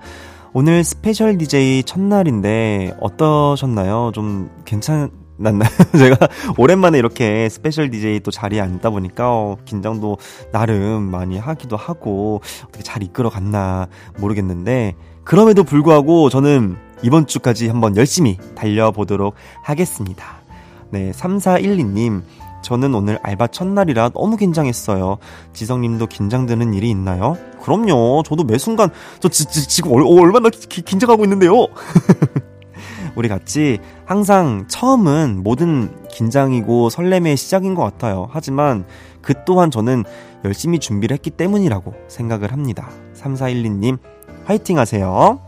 오늘 스페셜 DJ 첫날인데 어떠셨나요? 좀 괜찮았나요? (laughs) 제가 오랜만에 이렇게 스페셜 DJ 또 자리에 앉다 보니까 어, 긴장도 나름 많이 하기도 하고 어떻게 잘 이끌어 갔나 모르겠는데 그럼에도 불구하고 저는 이번 주까지 한번 열심히 달려보도록 하겠습니다. 네, 3412님. 저는 오늘 알바 첫날이라 너무 긴장했어요. 지성님도 긴장되는 일이 있나요? 그럼요. 저도 매 순간 저 지, 지, 지금 얼, 얼마나 기- 긴장하고 있는데요. (laughs) 우리 같이 항상 처음은 모든 긴장이고 설렘의 시작인 것 같아요. 하지만 그 또한 저는 열심히 준비를 했기 때문이라고 생각을 합니다. 3412님, 화이팅 하세요.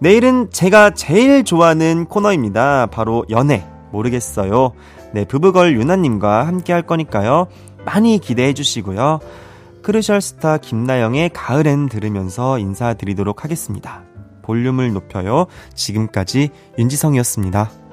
내일은 제가 제일 좋아하는 코너입니다. 바로 연애. 모르겠어요. 네, 브브걸 유나님과 함께 할 거니까요. 많이 기대해 주시고요. 크루셜 스타 김나영의 가을엔 들으면서 인사드리도록 하겠습니다. 볼륨을 높여요. 지금까지 윤지성이었습니다.